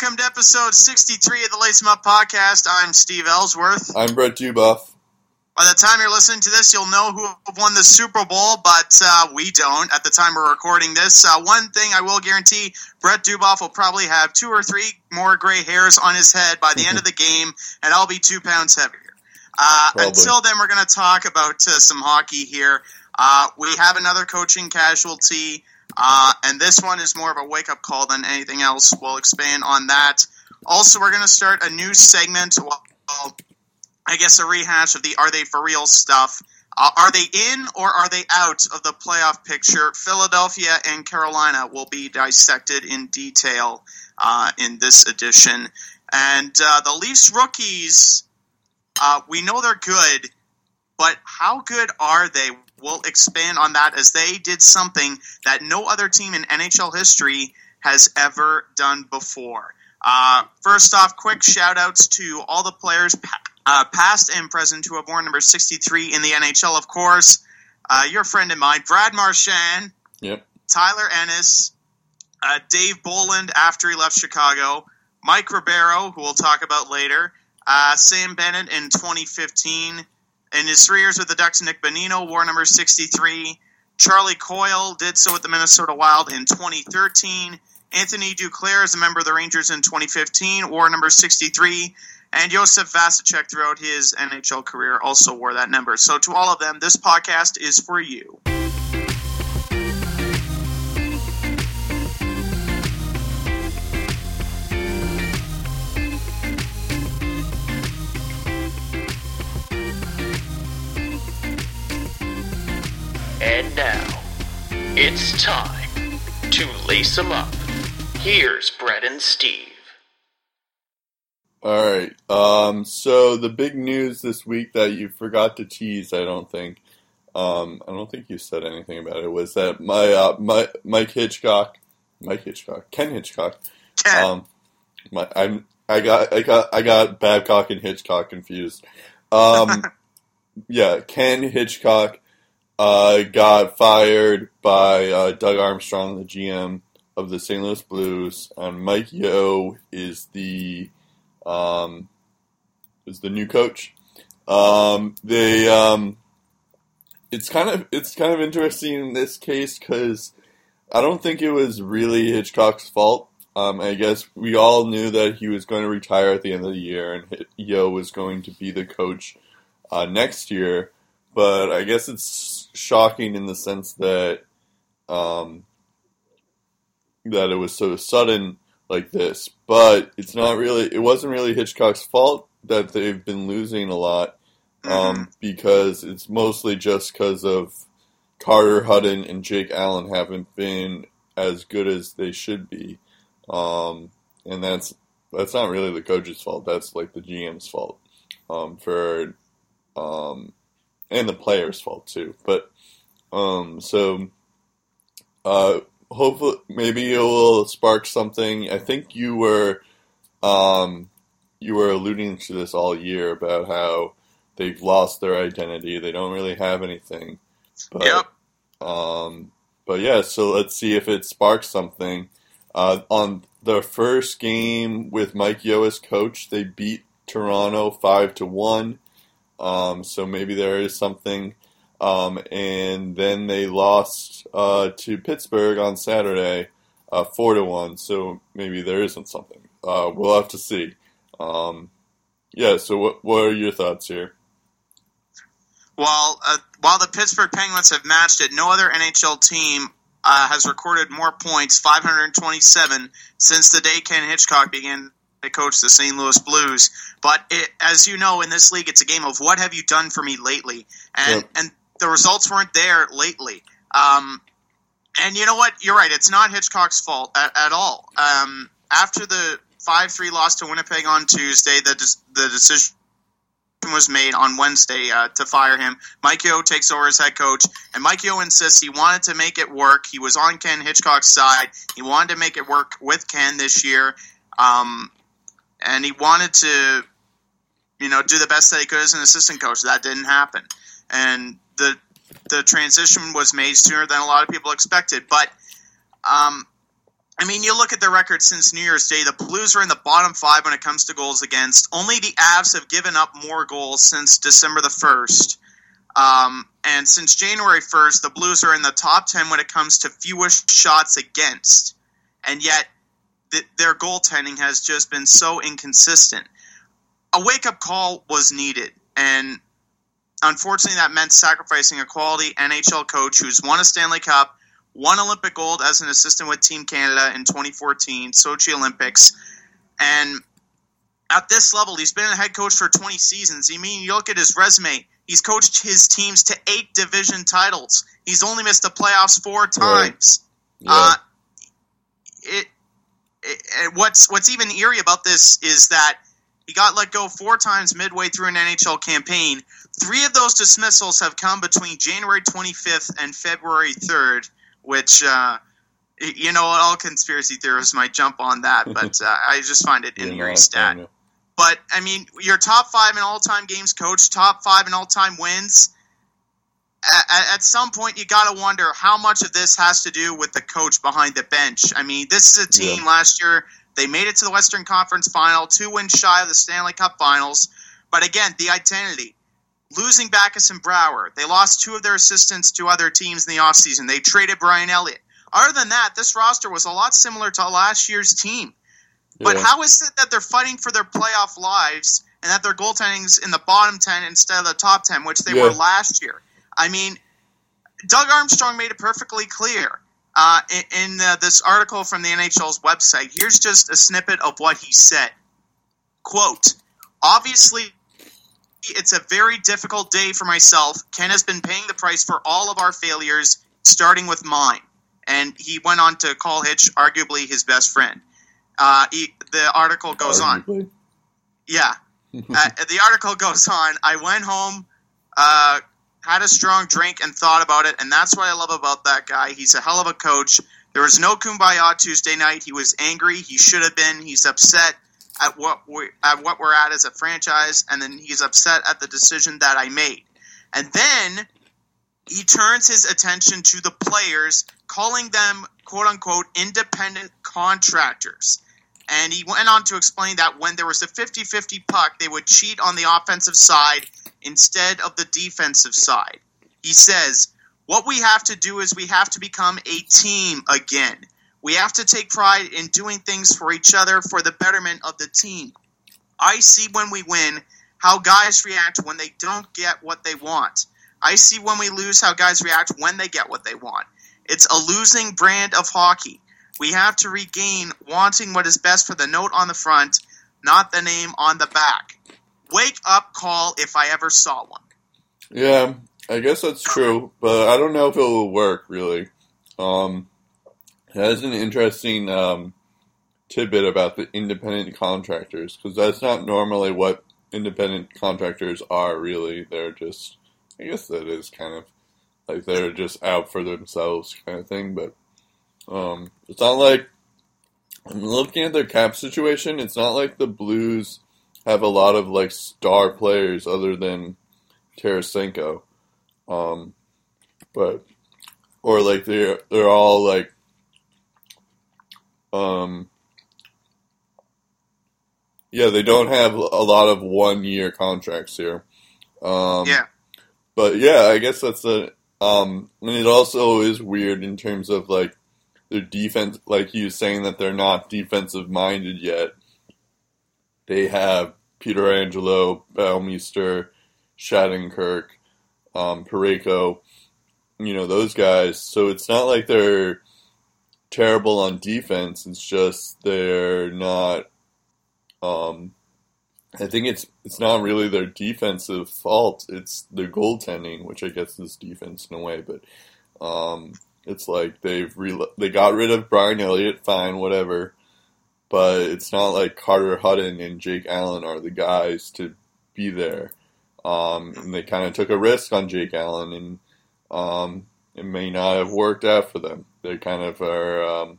welcome to episode 63 of the Lace 'em Up podcast. I'm Steve Ellsworth. I'm Brett Dubuff. By the time you're listening to this, you'll know who won the Super Bowl, but uh, we don't at the time we're recording this. Uh, one thing I will guarantee Brett Dubuff will probably have two or three more gray hairs on his head by the end of the game, and I'll be two pounds heavier. Uh, until then, we're going to talk about uh, some hockey here. Uh, we have another coaching casualty, uh, and this one is more of a wake up call than anything else. We'll expand on that. Also, we're going to start a new segment. Well, I guess a rehash of the "Are they for real?" stuff. Uh, are they in or are they out of the playoff picture? Philadelphia and Carolina will be dissected in detail uh, in this edition, and uh, the Leafs rookies. Uh, we know they're good, but how good are they? We'll expand on that as they did something that no other team in NHL history has ever done before. Uh, first off, quick shout outs to all the players, uh, past and present, who have worn number 63 in the NHL, of course. Uh, your friend of mine, Brad Marchand. Yep. Tyler Ennis. Uh, Dave Bolland after he left Chicago. Mike Ribeiro, who we'll talk about later. Uh, Sam Bennett in 2015. In his three years with the Ducks, Nick Bonino wore number 63. Charlie Coyle did so with the Minnesota Wild in 2013. Anthony Duclair is a member of the Rangers in 2015, wore number 63. And Josef Vasicek throughout his NHL career also wore that number. So to all of them, this podcast is for you. And now, it's time to lace them up. Here's Brett and Steve. All right. Um, so the big news this week that you forgot to tease, I don't think. Um, I don't think you said anything about it. Was that my, uh, my Mike Hitchcock, Mike Hitchcock, Ken Hitchcock. Um, my, I'm I got I got I got Babcock and Hitchcock confused. Um, yeah, Ken Hitchcock uh, got fired by uh, Doug Armstrong, the GM of the St. Louis Blues, and Mike Yeo is the um, is the new coach. Um, they um, it's kind of it's kind of interesting in this case because I don't think it was really Hitchcock's fault. Um, I guess we all knew that he was going to retire at the end of the year, and Yeo was going to be the coach uh, next year. But I guess it's shocking in the sense that um, that it was so sudden like this. But it's not really. It wasn't really Hitchcock's fault that they've been losing a lot um, because it's mostly just because of Carter Hutton and Jake Allen haven't been as good as they should be, um, and that's that's not really the coach's fault. That's like the GM's fault um, for um, and the players' fault too. But um, so uh, hopefully, maybe it will spark something. I think you were um, you were alluding to this all year about how they've lost their identity. They don't really have anything. But, Yep. Um, but yeah, so let's see if it sparks something. Uh, on the first game with Mike Yeo as coach, they beat Toronto five to one. Um, so maybe there is something. Um, and then they lost uh, to Pittsburgh on Saturday, uh, four to one. So maybe there isn't something. Uh, we'll have to see. Um, yeah. So what what are your thoughts here? Well, uh, while the Pittsburgh Penguins have matched it, no other NHL team uh, has recorded more points, 527, since the day Ken Hitchcock began to coach the St. Louis Blues. But it, as you know, in this league, it's a game of what have you done for me lately, and Yep. and the results weren't there lately. Um, and you know what? You're right. It's not Hitchcock's fault at, at all. Um, after the five three loss to Winnipeg on Tuesday, the the decision was made on Wednesday uh, to fire him. Mike Yeo takes over as head coach, and Mike Yeo insists he wanted to make it work. He was on Ken Hitchcock's side. He wanted to make it work with Ken this year, um, and he wanted to, you know, do the best that he could as an assistant coach. That didn't happen, and the the transition was made sooner than a lot of people expected. But um, I mean, you look at the record since New Year's Day. The Blues are in the bottom five when it comes to goals against. Only the Avs have given up more goals since December the first. Um, and since January 1st, the Blues are in the top 10 when it comes to fewest shots against. And yet, th- their goaltending has just been so inconsistent. A wake up call was needed. And unfortunately, that meant sacrificing a quality NHL coach who's won a Stanley Cup, won Olympic gold as an assistant with Team Canada in 2014, Sochi Olympics. And at this level, he's been a head coach for 20 seasons. I mean, you look at his resume, he's coached his teams to eight division titles. He's only missed the playoffs four times. Yeah. Uh, it, it, it- what's what's even eerie about this is that he got let go four times midway through an NHL campaign. Three of those dismissals have come between January 25th and February 3rd, which uh, you know all conspiracy theorists might jump on that, but uh, I just find it an eerie stat. But I mean, you're top five in all time games coach, top five in all time wins. At, at some point, you got to wonder how much of this has to do with the coach behind the bench. I mean, this is a team Yeah. last year. They made it to the Western Conference Final, two wins shy of the Stanley Cup Finals. But again, the identity. Losing Backes and Brouwer. They lost two of their assistants to other teams in the offseason. They traded Brian Elliott. Other than that, this roster was a lot similar to last year's team. But Yeah. how is it that they're fighting for their playoff lives and that their goaltending's in the bottom 10 instead of the top 10, which they Yeah. were last year? I mean, Doug Armstrong made it perfectly clear uh, in, in uh, this article from the NHL's website. Here's just a snippet of what he said. Quote, obviously, it's a very difficult day for myself. Ken has been paying the price for all of our failures, starting with mine. And he went on to call Hitch arguably his best friend. Uh, he, the article goes on. Yeah. Uh, the article goes on. I went home, uh, had a strong drink, and thought about it. And that's what I love about that guy. He's a hell of a coach. There was no kumbaya Tuesday night. He was angry. He should have been. He's upset at what we at what we're at as a franchise, and then he's upset at the decision that I made. And then he turns his attention to the players, calling them quote unquote independent contractors. And he went on to explain that when there was a 50 50 puck, they would cheat on the offensive side instead of the defensive side. He says, What we have to do is we have to become a team again. We have to take pride in doing things for each other for the betterment of the team. I see when we win how guys react when they don't get what they want. I see when we lose how guys react when they get what they want. It's a losing brand of hockey. We have to regain wanting what is best for the note on the front, not the name on the back. Wake up call if I ever saw one. Yeah, I guess that's true, but I don't know if it will work really. Um, that's an interesting um, tidbit about the independent contractors because that's not normally what independent contractors are. Really, they're just, I guess that is kind of like they're just out for themselves kind of thing. But um, it's not like I'm looking at their cap situation. It's not like the Blues have a lot of like star players other than Tarasenko. Um, but or like they're they're all like um yeah they don't have a lot of one year contracts here. Um, Yeah. but yeah, I guess that's a um, and it also is weird in terms of like their defense. Like you saying that they're not defensive minded yet. They have Peter Angelo, Bouwmeester, Shattenkirk, um, Parayko, you know those guys. So it's not like they're terrible on defense. It's just they're not. Um, I think it's it's not really their defensive fault. It's their goaltending, which I guess is defense in a way. But um, it's like they've re- they got rid of Brian Elliott, fine, whatever. But it's not like Carter Hutton and Jake Allen are the guys to be there. Um, and they kind of took a risk on Jake Allen, and um, it may not have worked out for them. They kind of are um,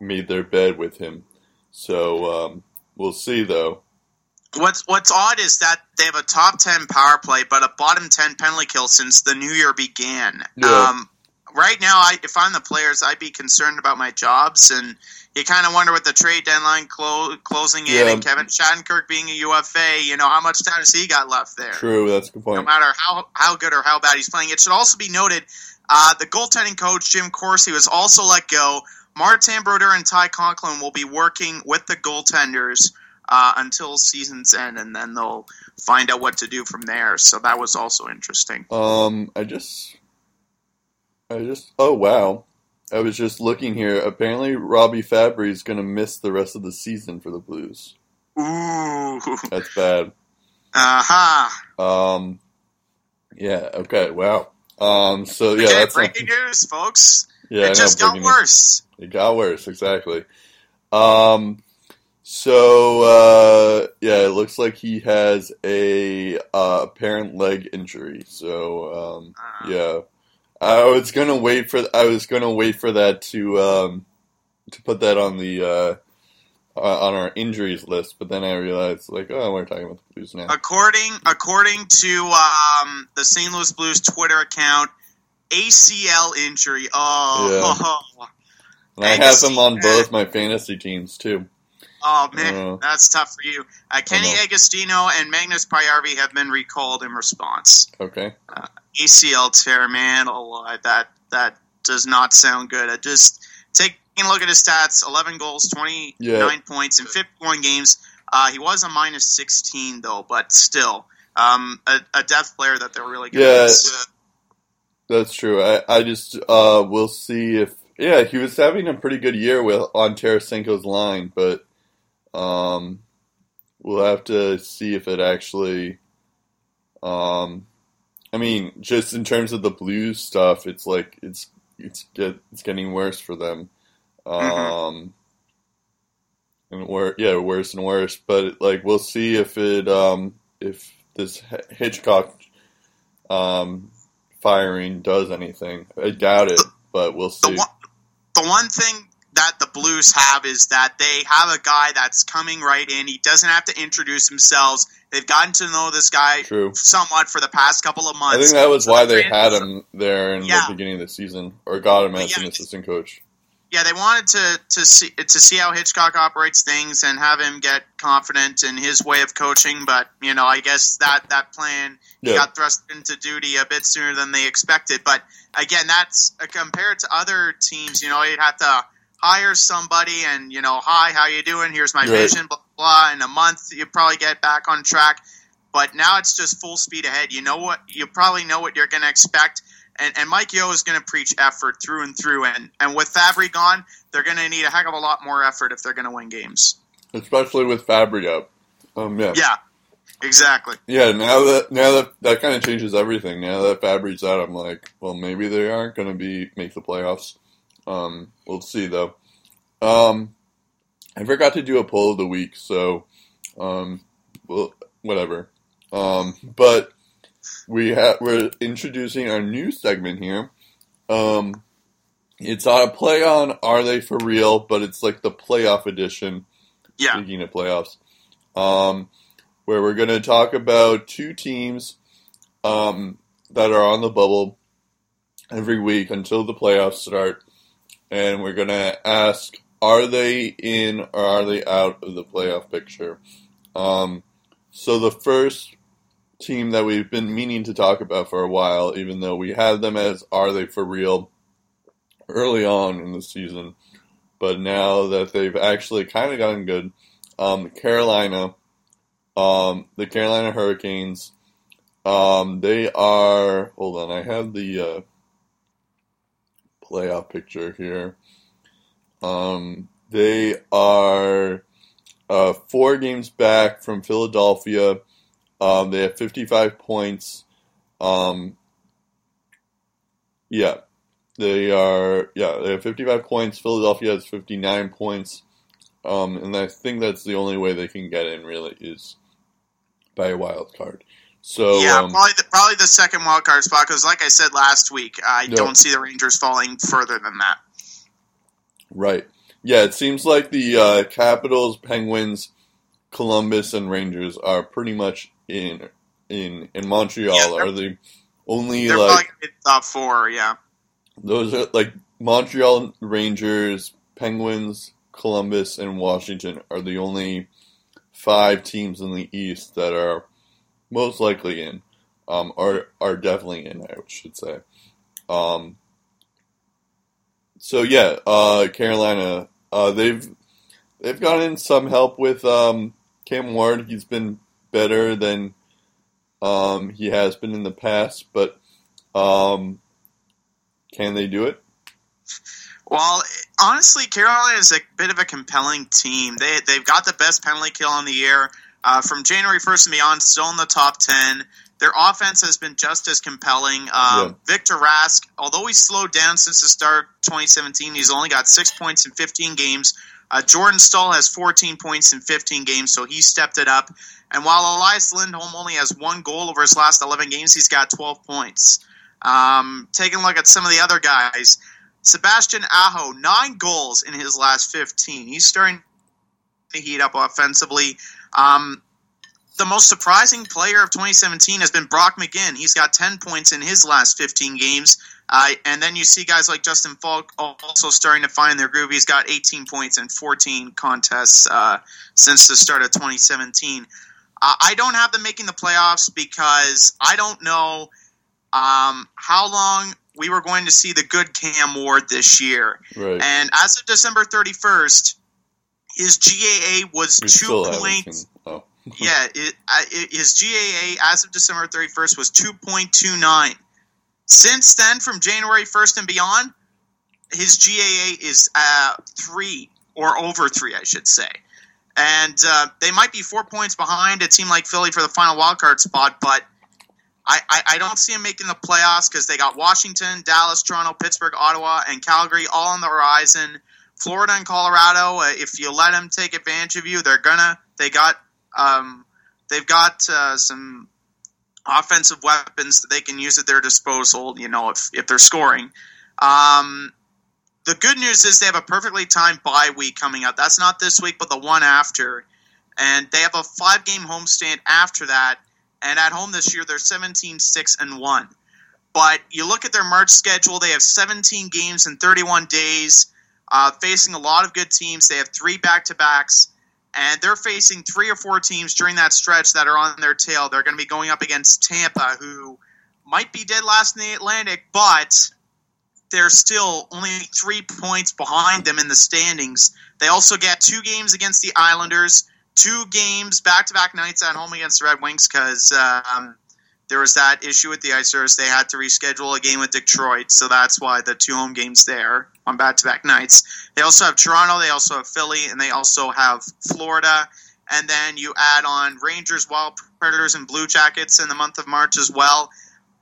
made their bed with him. So um, we'll see, though. What's What's odd is that they have a top ten power play, but a bottom ten penalty kill since the new year began. Yeah. Um, right now, I, if I'm the players, I'd be concerned about my jobs, and you kind of wonder with the trade deadline clo- closing in Yeah. and Kevin Shattenkirk being a UFA, you know, how much time has he got left there? True, that's a good point. No matter how, how good or how bad he's playing. It should also be noted uh, the goaltending coach, Jim Corsi, was also let go. Martin Brodeur and Ty Conklin will be working with the goaltenders uh, until season's end, and then they'll find out what to do from there. So that was also interesting. Um, I just, I just, oh wow, I was just looking here. Apparently, Robbie Fabbri is gonna miss the rest of the season for the Blues. Ooh. That's bad. Uh-huh. Um, yeah. Okay. Wow. Um. So yeah, that's breaking news, folks. yeah. It just got worse. It got worse, exactly. Um, so uh, yeah, it looks like he has a uh, apparent leg injury. So um, Uh, yeah, I was gonna wait for I was gonna wait for that to um, to put that on the uh, uh, on our injuries list, but then I realized like oh we're talking about the Blues now. According according to um, the St. Louis Blues Twitter account, ACL injury. Oh, And I have Agostino- him on both my fantasy teams too. Oh man, Uh, that's tough for you. Uh, Kenny. Agostino and Magnus Paajarvi have been recalled in response. Okay. ACL tear, man. Oh, uh, that that does not sound good. I just taking a look at his stats: eleven goals, twenty nine Yeah. points in fifty one games. Uh, he was a minus sixteen though, but still, um, a, a depth player that they're really good. Yeah. miss. That's true. I, I just uh we'll see if yeah, he was having a pretty good year with on Tarasenko's line, but um we'll have to see if it actually um I mean, just in terms of the blues stuff, it's like it's it's get it's getting worse for them. Um and wor- yeah, worse and worse, but like we'll see if it um if this H- Hitchcock um firing does anything. I doubt it, but we'll The see. one, the one thing that the Blues have is that they have a guy that's coming right in. He doesn't have to introduce himself. They've gotten to know this guy True. somewhat for the past couple of months. I think that was So why they had him there in Yeah. the beginning of the season, or got him as Yeah. an assistant coach. yeah, they wanted to to see to see how Hitchcock operates things and have him get confident in his way of coaching. But you know, I guess that that plan Yeah. got thrust into duty a bit sooner than they expected. But again, that's uh, compared to other teams. You know, you'd have to hire somebody and you know, hi, how you doing? Here's my Right. vision. Blah blah. In a month, you probably get back on track. But now it's just full speed ahead. You know what? You probably know what you're going to expect. And, and Mike Yeo is going to preach effort through and through. And, and with Fabbri gone, they're going to need a heck of a lot more effort if they're going to win games. Especially with Fabbri up. Um, yeah. Yeah, exactly. Yeah, now that now that that kind of changes everything. Now that Fabbri's out, I'm like, well, maybe they aren't going to be make the playoffs. Um, we'll see though. Um, I forgot to do a poll of the week, so um, well, whatever. Um, but we have we're introducing our new segment here. Um, it's on a play on Are They For Real, but it's like the playoff edition. Yeah. Speaking of playoffs, um, where we're going to talk about two teams um, that are on the bubble every week until the playoffs start, and we're going to ask: Are they in or are they out of the playoff picture? Um, so the first team that we've been meaning to talk about for a while, even though we had them as "Are they for real?" early on in the season, but now that they've actually kind of gotten good, um, Carolina, um, the Carolina Hurricanes, um, they are. Hold on, I have the uh, playoff picture here. Um, they are uh, four games back from Philadelphia. Um, they have 55 points. Um, yeah, they are. Yeah, they have 55 points. Philadelphia has 59 points. Um, and I think that's the only way they can get in. Really, is by a wild card. So yeah, um, probably the, probably the second wild card spot because, like I said last week, I don't see the Rangers falling further than that. Right. Yeah, it seems like the uh, Capitals, Penguins, Columbus, and Rangers are pretty much in in in Montreal. Yeah, they're- the only They're like top four. Yeah, those are like Montreal Rangers, Penguins, Columbus, and Washington are the only five teams in the East that are most likely in, um, are are definitely in. I should say. Um, so yeah, uh, Carolina, uh, they've they've gotten some help with um, Cam Ward. He's been better than um, he has been in the past, but um, can they do it? Well, honestly, Carolina is a bit of a compelling team. They they've got the best penalty kill on the year. Uh, from January 1st and beyond, still in the top 10. Their offense has been just as compelling. Um, yeah. Victor Rask, although he's slowed down since the start of 2017, he's only got six points in 15 games. Uh, Jordan Staal has 14 points in 15 games, so he stepped it up. And while Elias Lindholm only has one goal over his last 11 games, he's got 12 points. Um, taking a look at some of the other guys. Sebastian Aho, nine goals in his last 15. He's starting to heat up offensively. Um, the most surprising player of 2017 has been Brock McGinn. He's got 10 points in his last 15 games. Uh, and then you see guys like Justin Faulk also starting to find their groove. He's got 18 points in 14 contests uh, since the start of 2017. Uh, I don't have them making the playoffs because I don't know um, how long we were going to see the good Cam Ward this year. Right. And as of December 31st, his GAA was We two points. Oh, Yeah, it, it, his GAA as of December 31st was 2.29. Since then, from January 1st and beyond, his GAA is uh, three or over three, I should say. And uh, they might be four points behind a team like Philly for the final wildcard spot, but I, I, I don't see them making the playoffs because they got Washington, Dallas, Toronto, Pittsburgh, Ottawa, and Calgary all on the horizon. Florida and Colorado, uh, if you let them take advantage of you, they're gonna. They got um, they've got uh, some offensive weapons that they can use at their disposal. You know, if if they're scoring. Um, the good news is they have a perfectly timed bye week coming up. That's not this week, but the one after, and they have a five game homestand after that. And at home this year, they're 17 6 and 1. But you look at their March schedule, they have 17 games in 31 days, uh, facing a lot of good teams. They have three back to backs, and they're facing three or four teams during that stretch that are on their tail. They're going to be going up against Tampa, who might be dead last in the Atlantic, but they're still only three points behind them in the standings. They also get two games against the Islanders, two games back to back nights at home against the Red Wings because um, there was that issue with the Icers. They had to reschedule a game with Detroit, so that's why the two home games there on back to back nights. They also have Toronto, they also have Philly, and they also have Florida. And then you add on Rangers, Wild Predators, and Blue Jackets in the month of March as well.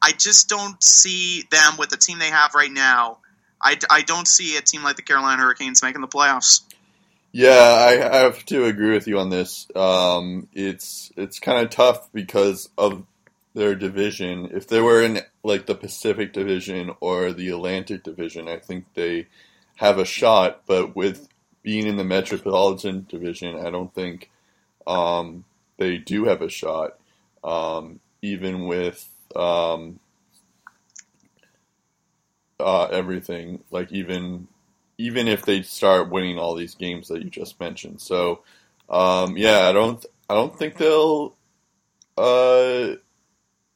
I just don't see them with the team they have right now. I, I don't see a team like the Carolina Hurricanes making the playoffs. Yeah, I have to agree with you on this. Um, it's it's kind of tough because of their division. If they were in like the Pacific Division or the Atlantic Division, I think they have a shot. But with being in the Metropolitan Division, I don't think um, they do have a shot. Um, even with um, uh, everything, like even even if they start winning all these games that you just mentioned. So, um, yeah, I don't, I don't think they'll uh,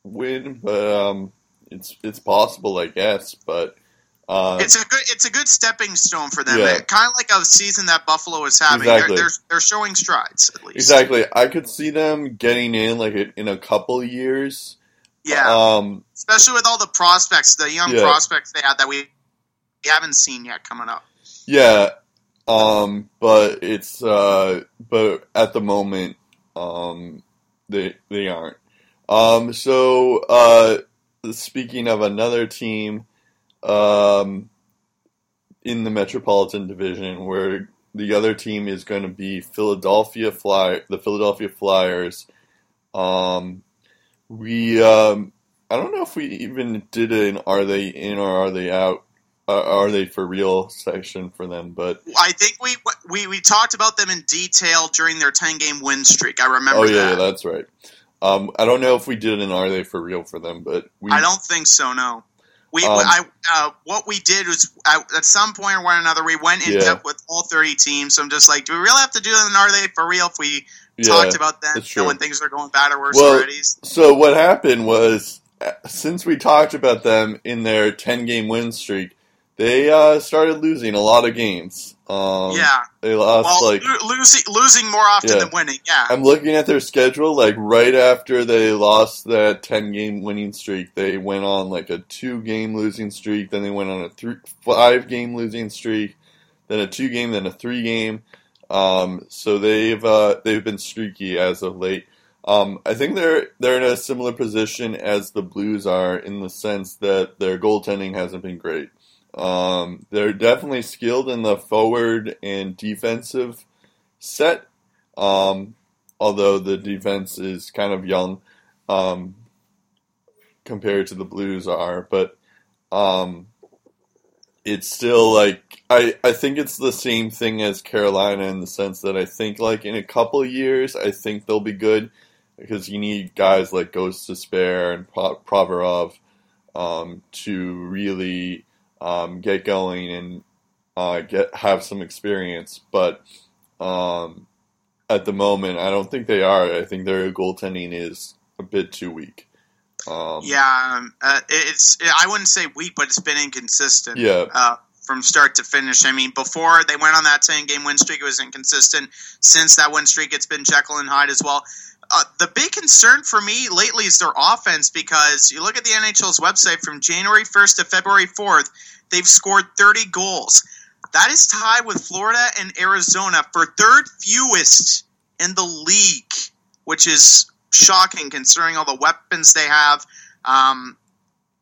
win, but um, it's it's possible, I guess. But uh, It's a good it's a good stepping stone for them. Yeah. Kind of like a season that Buffalo is having. Exactly. They're, they're they're showing strides at least. exactly, I could see them getting in like in a couple years. Yeah, Um, especially with all the prospects, the young Yeah. prospects they had that we we haven't seen yet coming up. Yeah, um, but it's uh, but at the moment, um, they they aren't. Um, so uh, speaking of another team, um, in the Metropolitan Division, where the other team is going to be Philadelphia Fly, the Philadelphia Flyers. Um, we um, I don't know if we even did an "Are they in or are they out?" Uh, are they for real section for them, but I think we we we talked about them in detail during their ten game win streak. I remember oh yeah, that. that's right. Um, I don't know if we did an "Are they for real" for them, but we I don't think so. No. We, Um, I, uh, what we did was at some point or another, we went in Yeah. depth with all 30 teams. So I'm just like, do we really have to do? And are they for real if we Yeah, talked about them you know, when things are going bad or worse Well, already? So what happened was, uh, since we talked about them in their ten game win streak, they uh, started losing a lot of games. Um, yeah. they lost Well, like lo- losing losing more often Yeah. than winning. Yeah. I'm looking at their schedule. Like right after they lost that ten game winning streak, they went on like a two game losing streak. Then they went on a three, five game losing streak. Then a two game, then a three game. Um, so they've uh, they've been streaky as of late. Um, I think they're they're in a similar position as the Blues are in the sense that their goaltending hasn't been great. Um, they're definitely skilled in the forward and defensive set. Um, although the defense is kind of young um, compared to the Blues are, but um, it's still like I, I think it's the same thing as Carolina in the sense that I think like in a couple years I think they'll be good because you need guys like Ghost spare and Pro- um, to really um, get going and uh, get have some experience, but um, at the moment, I don't think they are. I think their goaltending is a bit too weak. Um, yeah. Um, uh, it's I wouldn't say weak, but it's been inconsistent. Yeah. Uh, from start to finish. I mean, before they went on that 10 game win streak, it was inconsistent. Since that win streak, it's been Jekyll and Hyde as well. Uh, the big concern for me lately is their offense because you look at the NHL's website from January 1st to February 4th, they've scored 30 goals. That is tied with Florida and Arizona for third fewest in the league, which is shocking considering all the weapons they have. Um,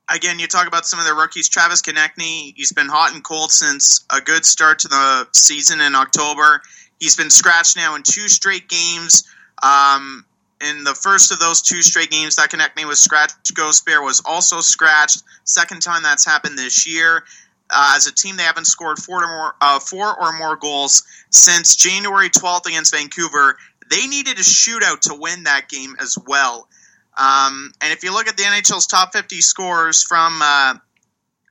again, you talk about some of their rookies. Travis Konecny, he's been hot and cold since a good start to the season in October. He's been scratched now in two straight games. Um, in the first of those two straight games, that Konecny with scratch Ghost Bear was also scratched. Second time that's happened this year. Uh, as a team, they haven't scored four or more, uh, four or more goals since January 12th against Vancouver. They needed a shootout to win that game as well. Um, and if you look at the NHL's top 50 scores from uh,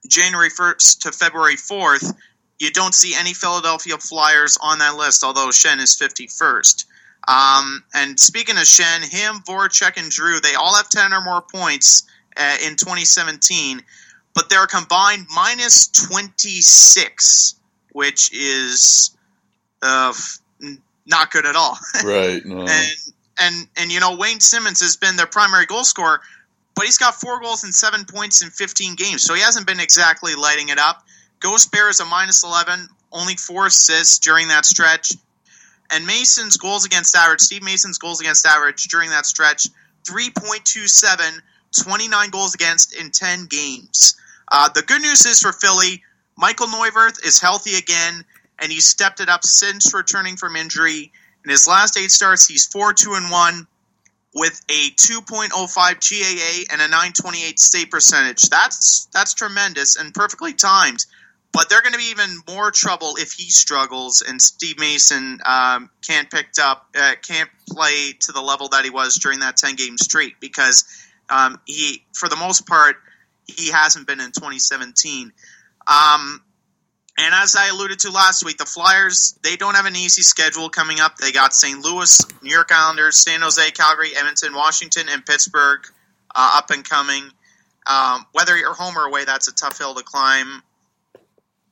January 1st to February 4th, you don't see any Philadelphia Flyers on that list, although Schenn is 51st. Um, and speaking of Schenn, him, Voracek, and Drew, they all have 10 or more points uh, in 2017, but they're combined minus 26, which is uh, not good at all. Right. No. and and and you know Wayne Simmonds has been their primary goal scorer, but he's got four goals and seven points in 15 games, so he hasn't been exactly lighting it up. Ghost Bear is a minus 11, only four assists during that stretch, and Mason's goals against average, Steve Mason's goals against average during that stretch, 3.27, 29 goals against in 10 games. Uh, the good news is for Philly, Michael Neuvirth is healthy again, and he's stepped it up since returning from injury. In his last eight starts, he's 4 2 and 1 with a 2.05 GAA and a 928 save percentage. That's that's tremendous and perfectly timed. But they're going to be even more trouble if he struggles and Steve Mason um, can't picked up uh, can't play to the level that he was during that 10 game streak because um, he for the most part he hasn't been in 2017. Um, and as I alluded to last week, the Flyers, they don't have an easy schedule coming up. They got St. Louis, New York Islanders, San Jose, Calgary, Edmonton, Washington, and Pittsburgh uh, up and coming. Um, whether you're home or away, that's a tough hill to climb,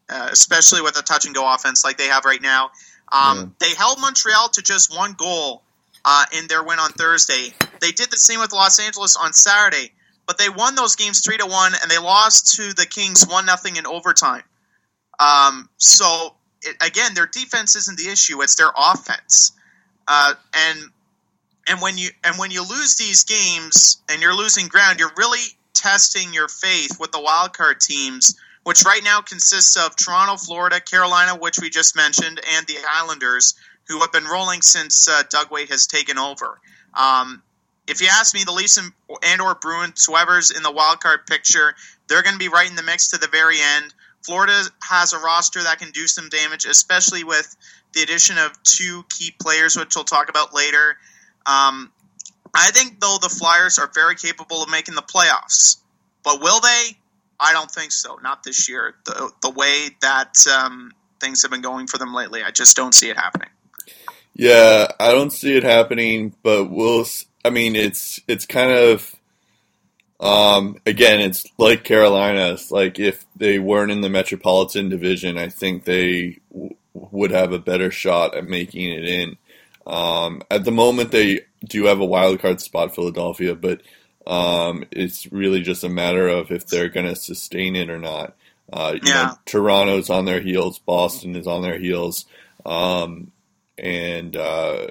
uh, especially with a touch and go offense like they have right now. Um, Yeah. They held Montreal to just one goal uh, in their win on Thursday. They did the same with Los Angeles on Saturday, but they won those games three to one, and they lost to the Kings one nothing in overtime. Um, so it, again, their defense isn't the issue; it's their offense. Uh, and and when you and when you lose these games and you're losing ground, you're really testing your faith with the wild card teams, which right now consists of Toronto, Florida, Carolina, which we just mentioned, and the Islanders, who have been rolling since uh, Doug has taken over. Um, if you ask me, the Leafs and, and or Bruins, whoever's in the wild card picture, they're going to be right in the mix to the very end. Florida has a roster that can do some damage, especially with the addition of two key players, which we'll talk about later. Um, I think, though, the Flyers are very capable of making the playoffs. But will they? I don't think so. Not this year. The the way that um, things have been going for them lately, I just don't see it happening. Yeah, I don't see it happening, but we'll. I mean, it's it's kind of. Um, again, it's like Carolina. It's like if they weren't in the Metropolitan Division, I think they w- would have a better shot at making it in. Um, at the moment, they do have a wild card spot, Philadelphia, but um, it's really just a matter of if they're going to sustain it or not. Uh, you Yeah. know, Toronto's on their heels, Boston is on their heels, um, and uh,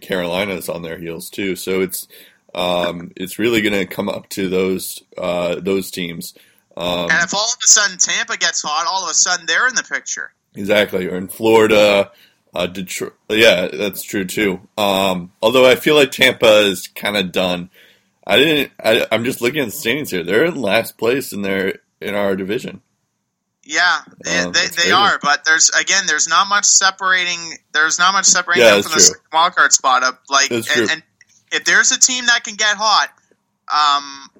Carolina's on their heels too. So it's um, it's really going to come up to those uh, those teams. Um, And if all of a sudden Tampa gets hot, all of a sudden they're in the picture. Exactly, or in Florida, uh, Detroit. Yeah, that's true too. Um, although I feel like Tampa is kind of done. I didn't. I, I'm just looking at the standings here. They're in last place in their in our division. Yeah, they, Oh, they, they are, but there's again, there's not much separating. There's not much separating Yeah, them from the true. second wild card spot up. Like, and, and if there's a team that can get hot, um,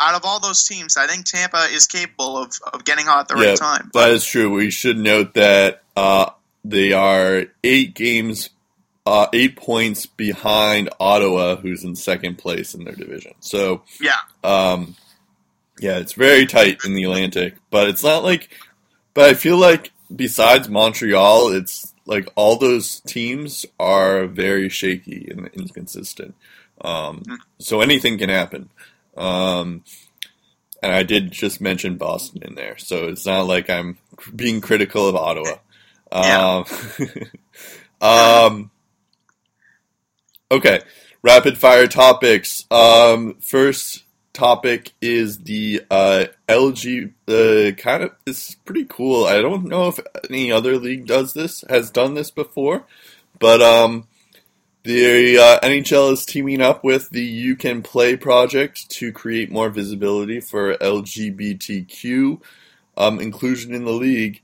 out of all those teams, I think Tampa is capable of, of getting hot at the Yeah, right time. That is true. We should note that uh, they are eight games, uh, eight points behind Ottawa, who's in second place in their division. So yeah, Um, yeah, it's very tight in the Atlantic, but it's not like. But I feel like besides Montreal, it's like all those teams are very shaky and inconsistent. Um, so anything can happen. Um, and I did just mention Boston in there, so it's not like I'm being critical of Ottawa. Yeah. Um, um, okay, rapid fire topics. Um, first topic is the uh, LG. Uh, kind of, it's pretty cool. I don't know if any other league does this, has done this before, but um, the uh, NHL is teaming up with the You Can Play project to create more visibility for LGBTQ um, inclusion in the league.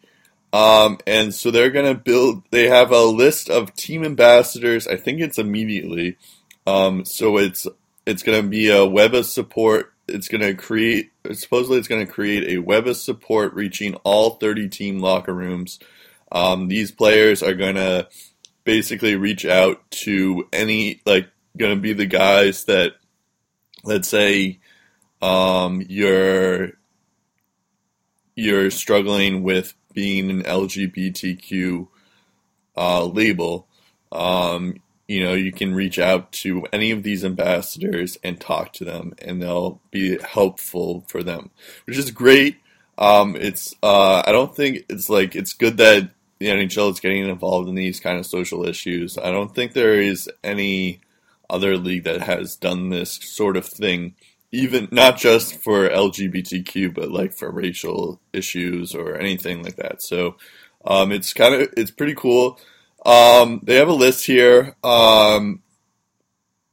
Um, and so they're going to build, they have a list of team ambassadors. I think it's immediately. Um, so it's, it's going to be a web of support. It's going to create, supposedly it's going to create a web of support reaching all 30 team locker rooms. Um, these players are going to basically reach out to any, like, going to be the guys that, let's say, um, you're, you're struggling with being an LGBTQ uh, label, um, you know, you can reach out to any of these ambassadors and talk to them, and they'll be helpful for them, which is great. Um, it's uh, I don't think it's like it's good that the NHL is getting involved in these kind of social issues. I don't think there is any other league that has done this sort of thing even not just for LGBTQ, but like for racial issues or anything like that. So um, it's kind of it's pretty cool. Um, they have a list here um,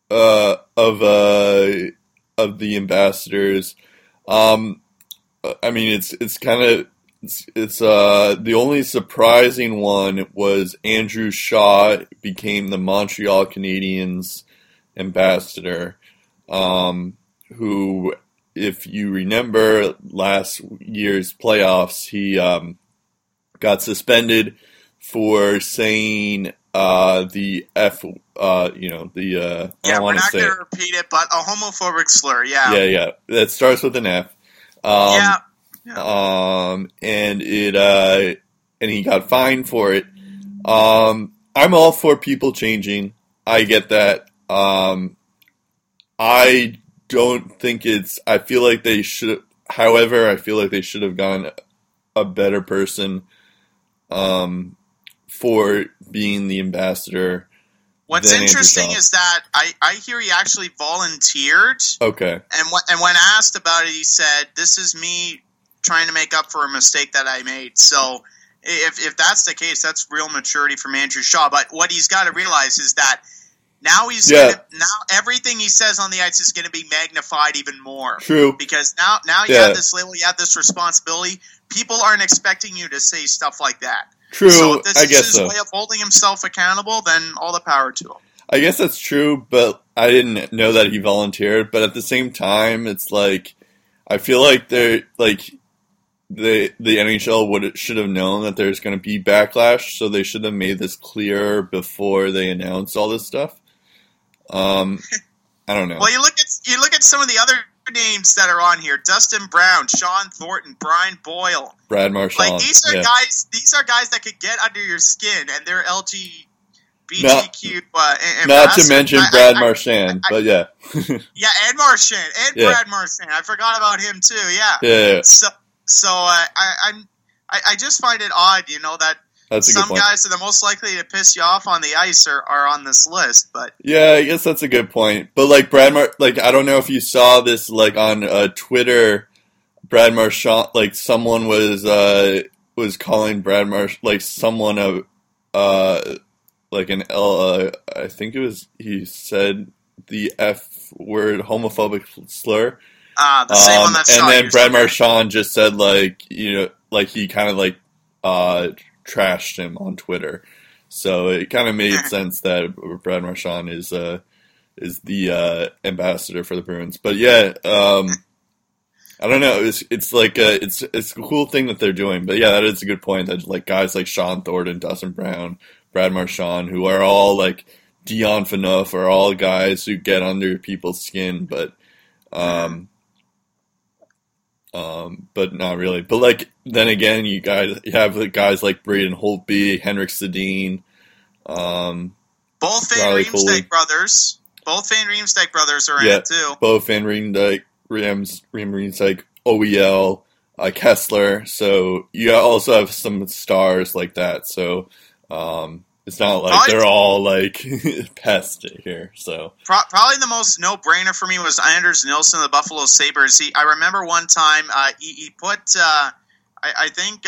uh, of uh, of the ambassadors. Um, I mean, it's it's kind of it's, it's uh, the only surprising one was Andrew Shaw became the Montreal Canadiens ambassador. Um, who, if you remember last year's playoffs, he um, got suspended for saying uh, the F, uh, you know, the, uh, yeah, we're not going to repeat it, but a homophobic slur. Yeah, Yeah, yeah. That starts with an F. Um, yeah, um, and it, uh, and he got fined for it. Um, I'm all for people changing. I get that. Um, I don't think it's. I feel like they should. However, I feel like they should have gone a better person um, for being the ambassador. What's interesting is that I, I hear he actually volunteered, Okay. and wh- and when asked about it, he said, "This is me trying to make up for a mistake that I made." So, if if that's the case, that's real maturity from Andrew Shaw. But what he's got to realize is that now he's Yeah. gonna, now everything he says on the ice is going to be magnified even more True. because now now you Yeah. have this label, you have this responsibility. People aren't expecting you to say stuff like that. True. So if this I is guess his so. way of holding himself accountable, then all the power to him. I guess that's true, but I didn't know that he volunteered. But at the same time, it's like I feel like they're like the the NHL would should have known that there's going to be backlash, so they should have made this clear before they announced all this stuff. Um, I don't know. Well, you look at you look at some of the other names that are on here: Dustin Brown, Shawn Thornton, Brian Boyle. Brad Marchand. Like these are yeah. guys. These are guys that could get under your skin, and they're LGBTQ. uh, Not to mention I- I- Brad I- Marchand, I- but yeah, Yeah, and Marchand and Yeah. Brad Marchand. I forgot about him too. Yeah. yeah, So so uh, I I'm I, I just find it odd, you know, that that's a good some point. guys that are most likely to piss you off on the ice are, are on this list. But Yeah, I guess that's a good point. But like Brad Mar, like I don't know if you saw this, like on uh, Twitter, Brad Marchand, like someone was uh was calling Brad Marsh, like someone a, uh, like an L, uh, I think it was he said the F word homophobic slur. uh, the same Um, one that and then. Brad Marchand just said like you know like he kind of like uh trashed him on Twitter, so it kind of made sense that Brad Marchand is uh is the uh ambassador for the Bruins. But yeah, um I don't know. It's it's like uh it's it's a cool thing that they're doing. But yeah, that is a good point. That like guys like Shawn Thornton, Dustin Brown, Brad Marchand, who are all like Dion Phaneuf, are all guys who get under people's skin, but um um, but not really. But like then again, you guys you have the guys like Braden Holtby, Henrik Sedin. Um, Both Van Riemsdyk brothers. Both Van Riemsdyk brothers are in it too. Both Van Riemsdyk, Rams, Rams like OEL, uh, Kesler. So you also have some stars like that. So um, it's not like Oh, they're all like pests here. So Pro- probably the most no brainer for me was Anders Nilsson of the Buffalo Sabres. He, I remember one time uh, he, he put, uh, I, I think,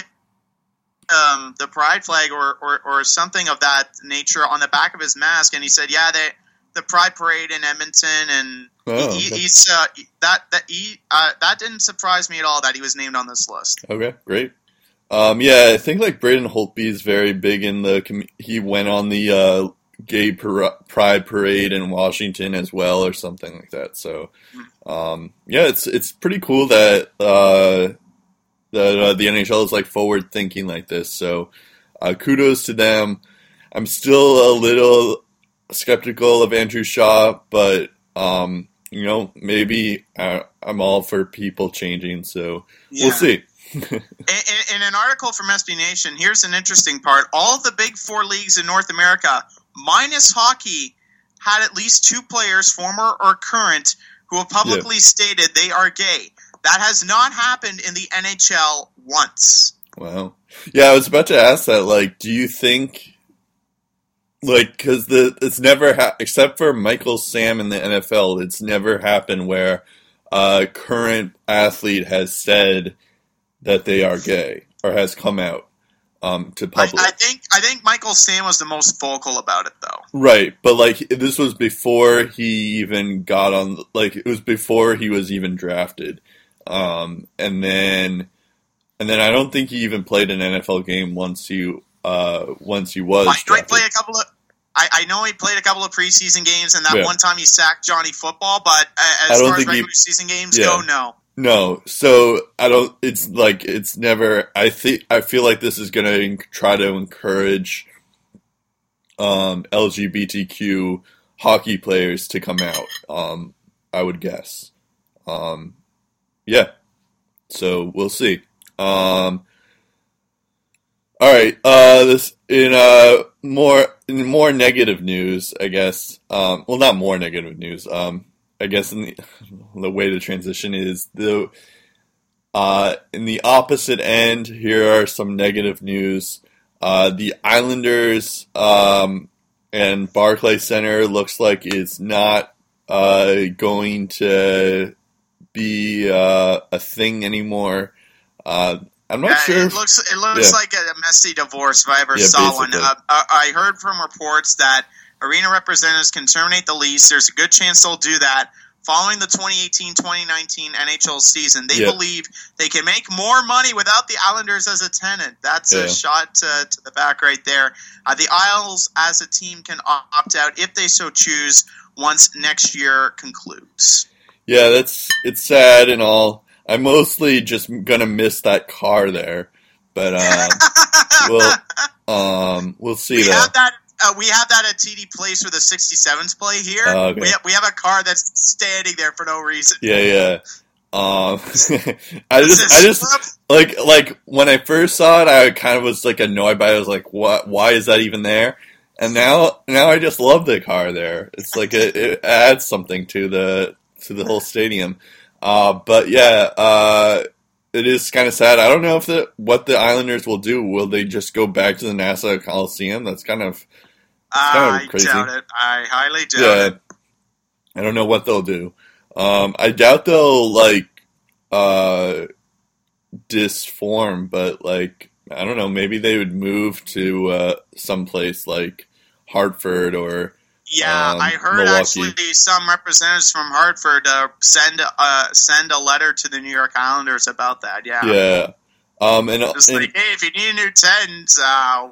um, the pride flag or, or, or something of that nature on the back of his mask, and he said, "Yeah, they, the Pride Parade in Edmonton," and oh, he, he's uh, that that he uh, that didn't surprise me at all that he was named on this list. Okay, great. Um, yeah, I think like Braden Holtby is very big in the. Com- he went on the uh, gay par- pride parade in Washington as well, or something like that. So, um, yeah, it's it's pretty cool that uh, that uh, the NHL is like forward thinking like this. So, uh, kudos to them. I'm still a little skeptical of Andrew Shaw, but um, you know, maybe uh, I'm all for people changing. So Yeah. we'll see. In, in, an article from SB Nation, here's an interesting part. All the big four leagues in North America, minus hockey, had at least two players, former or current, who have publicly stated they are gay. That has not happened in the NHL once. Wow. Yeah, I was about to ask that. Like, do you think, like, because the it's never ha- except for Michael Sam in the NFL, it's never happened where a current athlete has said that they are gay or has come out um, to public. I think I think Michael Sam was the most vocal about it, though. Right, but like this was before he even got on. Like it was before he was even drafted, um, and then and then I don't think he even played an NFL game once he uh, once he was I know he drafted. played a couple of. I, I know he played a couple of preseason games, and that Yeah. one time he sacked Johnny Football. But uh, as far as think he- regular season games Yeah. go, no. No, so I don't. It's like it's never. I think I feel like this is going to try to encourage um, LGBTQ hockey players to come out. Um, I would guess. Um, yeah. So we'll see. Um, all right. Uh, this in uh more in more negative news, I guess. Um, well, not more negative news. Um, I guess in the the way to transition is the uh in the opposite end. Here are some negative news. Uh, the Islanders um, and Barclay Center looks like it's not uh, going to be uh, a thing anymore. Uh, I'm not Yeah, sure. It looks it looks Yeah. like a messy divorce if I ever Yeah, saw one. basically. Uh, I I heard from reports that arena representatives can terminate the lease. There's a good chance they'll do that. Following the 2018-2019 NHL season, they Yeah. believe they can make more money without the Islanders as a tenant. That's Yeah. a shot to, to the back right there. Uh, the Isles, as a team, can opt out if they so choose once next year concludes. Yeah, that's it's sad and all. I'm mostly just gonna miss that car there, but um, we'll um, we'll see we though. have that. Uh, we have that at TD Place where the 67s play here. Oh, okay. we, have, we have a car that's standing there for no reason. Yeah, yeah. Um, I just, I just like like when I first saw it, I kind of was like annoyed by it. I was like, "What? Why is that even there?" And now, now I just love the car there. It's like it, it adds something to the to the whole stadium. Uh, but yeah, uh, it is kind of sad. I don't know if the what the Islanders will do. Will they just go back to the Nassau Coliseum? That's kind of kind of I crazy. doubt it. I highly doubt yeah. it. I don't know what they'll do. Um, I doubt they'll like uh, disform, but like I don't know. Maybe they would move to uh, someplace like Hartford or Yeah, um, I heard Milwaukee. actually some representatives from Hartford uh, send uh, send a letter to the New York Islanders about that. Yeah, yeah. Um, and, just and like, hey, if you need a new tent, uh,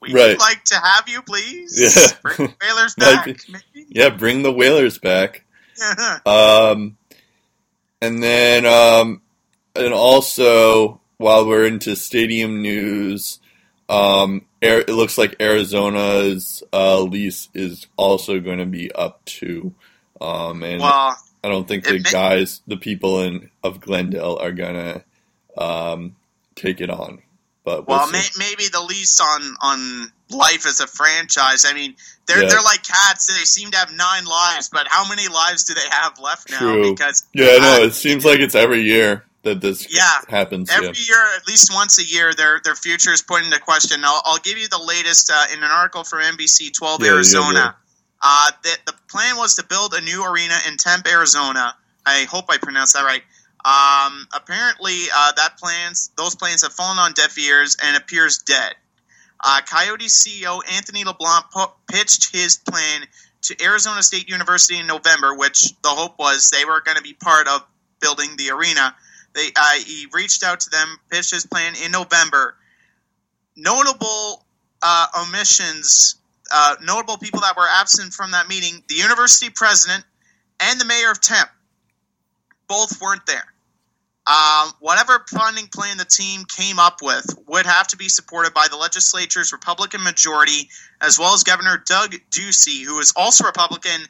we Right. would like to have you, please. Yeah. Bring the Whalers back. maybe? yeah, bring the Whalers back. Um, and then, um, and also while we're into stadium news, um, it looks like Arizona's uh, lease is also going to be up too. Um, and Well, I don't think the may- guys, the people in of Glendale, are gonna um, take it on. But we'll well, may, maybe the lease on on life as a franchise. I mean, they're Yeah. they're like cats. They seem to have nine lives, but how many lives do they have left now? True. Because yeah, no, uh, it seems like it's every year that this Yeah. happens. Every yeah. year, at least once a year, their their future is put into question. I'll, I'll give you the latest uh, in an article from NBC 12 Yeah, Arizona. Uh, the, the plan was to build a new arena in Tempe, Arizona. I hope I pronounced that right. Um, apparently, uh, that plans those plans have fallen on deaf ears and appears dead. Uh, Coyote CEO Anthony LeBlanc po- pitched his plan to Arizona State University in November, which the hope was they were going to be part of building the arena. They uh, he reached out to them, pitched his plan in November. Notable uh, omissions, uh, notable people that were absent from that meeting: the university president and the mayor of Tempe. Both weren't there. Um, whatever funding plan the team came up with would have to be supported by the legislature's Republican majority, as well as Governor Doug Ducey, who is also Republican,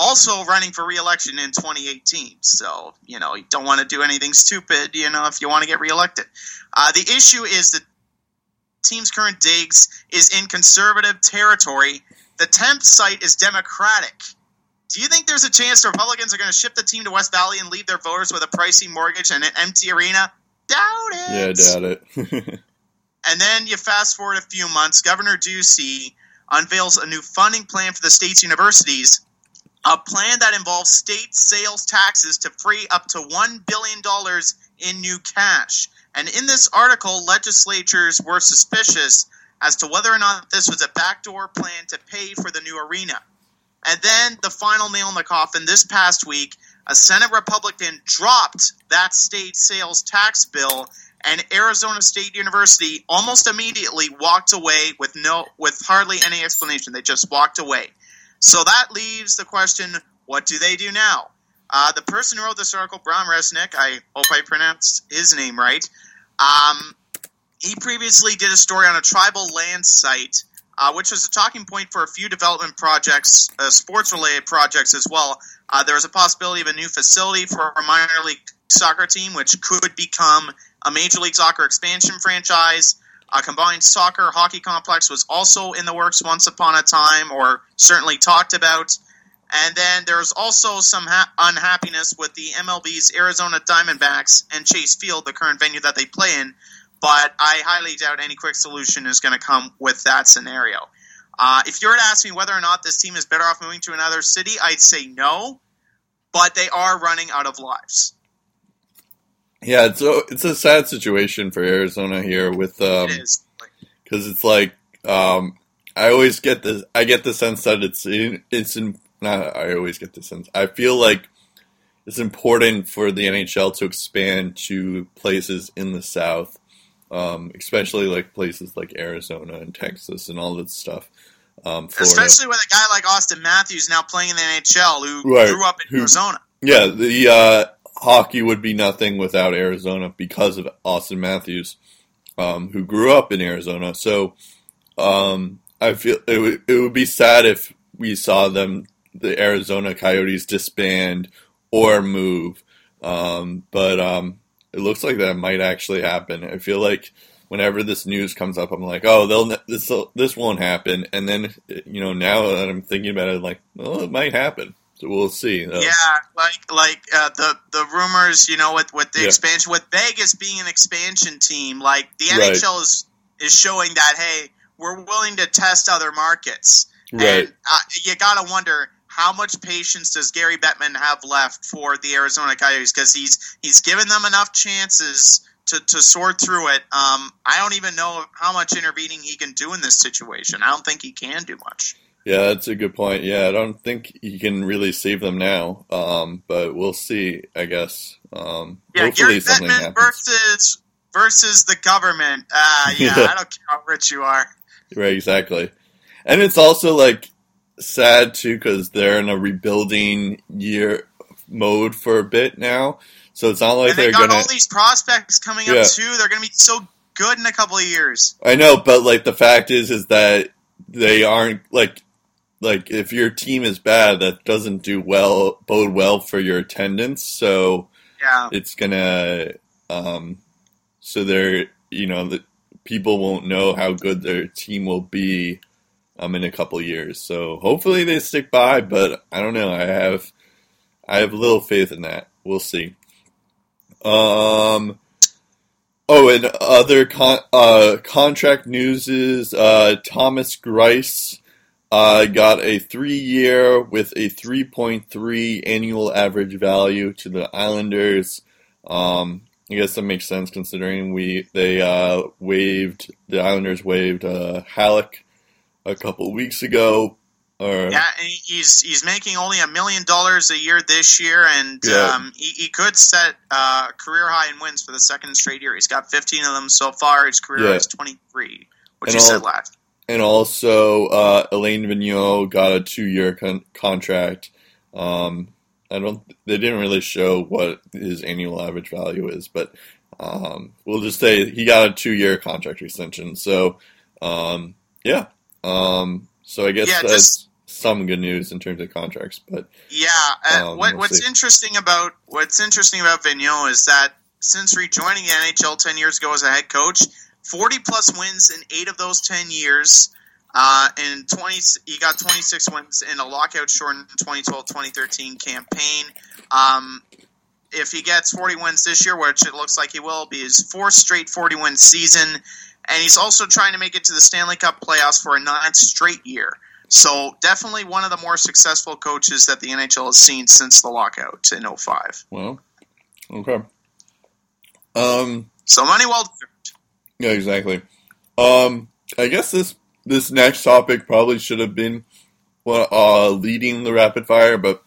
also running for reelection in 2018. So, you know, you don't want to do anything stupid, you know, if you want to get reelected. Uh, the issue is that team's current digs is in conservative territory. The Tempe site is Democratic. Do you think there's a chance the Republicans are going to ship the team to West Valley and leave their voters with a pricey mortgage and an empty arena? Doubt it. Yeah, doubt it. And then you fast forward a few months, Governor Ducey unveils a new funding plan for the state's universities, a plan that involves state sales taxes to free up to $1 billion in new cash. And in this article, legislatures were suspicious as to whether or not this was a backdoor plan to pay for the new arena. And then the final nail in the coffin this past week, a Senate Republican dropped that state sales tax bill and Arizona State University almost immediately walked away with no with hardly any explanation. They just walked away. So that leaves the question: What do they do now? Uh, the person who wrote this article, Brahm Resnik, I hope I pronounced his name right. Um, he previously did a story on a tribal land site, uh, which was a talking point for a few development projects, uh, sports-related projects as well. Uh, there was a possibility of a new facility for a minor league soccer team, which could become a Major League Soccer expansion franchise. A combined soccer hockey complex was also in the works once upon a time, or certainly talked about. And then there's also some ha- unhappiness with the MLB's Arizona Diamondbacks and Chase Field, the current venue that they play in. But I highly doubt any quick solution is going to come with that scenario. Uh, if you were to ask me whether or not this team is better off moving to another city, I'd say no. But they are running out of lives. Yeah, it's a, it's a sad situation for Arizona here with um, it because it's like um, I always get this. I get the sense that it's in, it's in not I always get the sense I feel like it's important for the NHL to expand to places in the South, um, especially like places like Arizona and Texas and all that stuff. Um, Especially with a guy like Auston Matthews now playing in the NHL who Right. grew up in Who- Arizona. Yeah, the uh, hockey would be nothing without Arizona because of Auston Matthews, um, who grew up in Arizona. So um, I feel it would, it would be sad if we saw them, the Arizona Coyotes, disband or move. Um, but um, it looks like that might actually happen. I feel like whenever this news comes up, I'm like, oh, they'll this this won't happen. And then you know now that I'm thinking about it, I'm like, well, it might happen. So we'll see. Uh, yeah, like like uh, the the rumors, you know, with with the Yeah. expansion, with Vegas being an expansion team, like the Right. NHL is is showing that hey, we're willing to test other markets, Right. and uh, you gotta wonder. How much patience does Gary Bettman have left for the Arizona Coyotes? Because he's he's given them enough chances to, to sort through it. Um, I don't even know how much intervening he can do in this situation. I don't think he can do much. Yeah, that's a good point. Yeah, I don't think you can really save them now, um, but we'll see. I guess. Um, Yeah, hopefully Gary something Bettman happens. versus versus the government. Uh, yeah, Yeah. I don't care how rich you are. Right, exactly. And it's also like sad too because they're in a rebuilding year mode for a bit now. So it's not like and they they're got gonna. all these prospects coming Yeah. up too. They're going to be so good in a couple of years. I know, but like the fact is, is that they aren't like like if your team is bad, that doesn't do well bode well for your attendance. So Yeah, it's gonna um so they're you know the people won't know how good their team will be um in a couple years. So hopefully they stick by but i don't know. I have i have little faith in that. We'll see. Um oh and other con- uh contract news is uh thomas greiss uh, got a three year with a 3.3 annual average value to the Islanders. Um, I guess that makes sense considering we they uh, waived the Islanders waived uh, Halak a couple weeks ago. Or yeah. He's he's making only a million dollars a year this year, and Yeah. um, he, he could set uh, career high in wins for the second straight year. He's got 15 of them so far. His career Yeah. is 23, which And you all- said last. And also uh, Alain Vigneault got a two year con- contract. Um, I don't. They didn't really show what his annual average value is, but um, we'll just say he got a two year contract extension. So um, yeah. Um, so I guess Yeah, that's just- some good news in terms of contracts. But Yeah, uh, Um, what, we'll what's see. interesting about what's interesting about Vigneault is that since rejoining the NHL ten years ago as a head coach, forty plus wins in eight of those ten years. Uh, in twenty, he got twenty six wins in a lockout shortened 2012-2013 campaign. Um, if he gets forty wins this year, which it looks like he will, be his fourth straight forty win season, and he's also trying to make it to the Stanley Cup playoffs for a ninth straight year. So definitely one of the more successful coaches that the NHL has seen since the lockout in 05. well, okay. Um, So money deserved. Yeah, exactly. Um, I guess this this next topic probably should have been uh, leading the rapid fire, but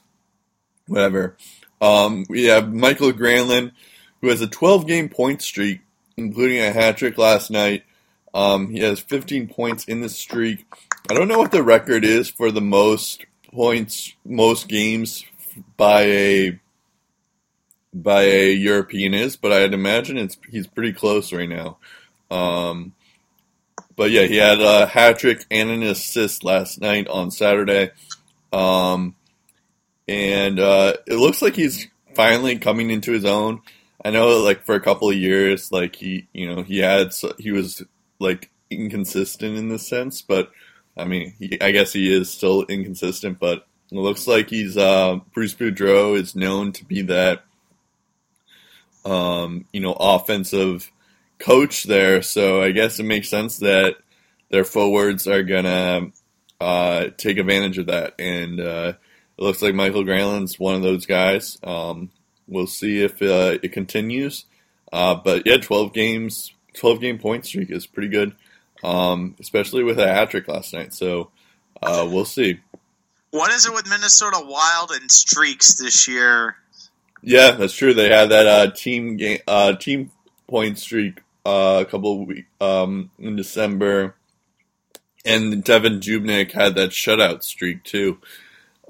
whatever. Um, we have Mikael Granlund, who has a 12 game point streak, including a hat trick last night. Um, he has 15 points in the streak. I don't know what the record is for the most points, most games by a by a European is, but I'd imagine it's he's pretty close right now. Um, but yeah, he had a hat trick and an assist last night on Saturday. Um, and uh, it looks like he's finally coming into his own. I know, like for a couple of years, like he, you know, he had he was like inconsistent in this sense, but I mean, he, I guess he is still inconsistent. But it looks like he's uh, Bruce Boudreau is known to be that, um, you know, offensive coach there. So I guess it makes sense that their forwards are gonna uh, take advantage of that, and uh, it looks like Mikael Granlund's one of those guys. Um, we'll see if uh, it continues. Uh, but yeah, twelve games, twelve game point streak is pretty good, um, especially with a hat trick last night. So uh, we'll see. What is it with Minnesota Wild and streaks this year? Yeah, that's true. They had that uh, team game, uh, team point streak uh, a couple of weeks um, in December, and Devan Dubnyk had that shutout streak too.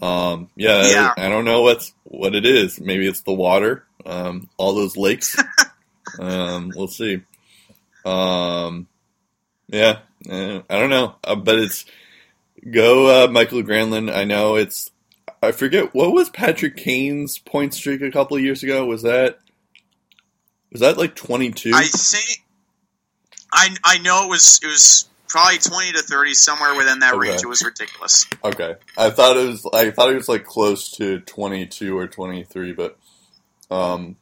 Um, yeah, Yeah. I, don't know what's what it is. Maybe it's the water. Um, all those lakes. um, we'll see. Um, yeah, eh, I don't know, uh, but it's go uh, Mikael Granlund. I know it's. I forget what was Patrick Kane's point streak a couple of years ago. Was that was that like twenty two? I think I I know it was it was probably twenty to thirty somewhere within that Okay. range. It was ridiculous. Okay, I thought it was. I thought it was like close to twenty two or twenty three, but um,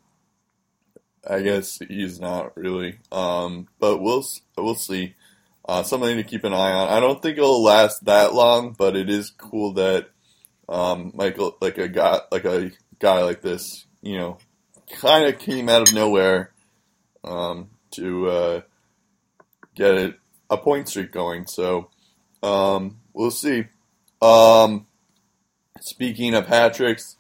I guess he's not really. Um, but we'll we'll see. Uh, something to keep an eye on. I don't think it'll last that long, but it is cool that um, Mikael, like a guy, like a guy like this, you know, kind of came out of nowhere um, to uh, get it, a point streak going. So um, we'll see. Um, speaking of hat tricks,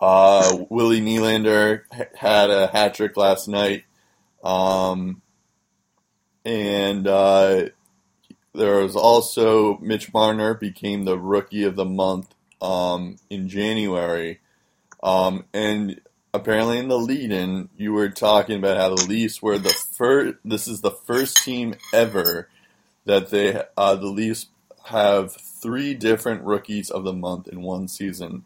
uh, Willie Nylander h- had a hat trick last night. Um, and uh, there was also Mitch Marner became the rookie of the month um, in January. Um, and apparently in the lead-in, you were talking about how the Leafs were the first. This is the first team ever that they uh, the Leafs have three different rookies of the month in one season.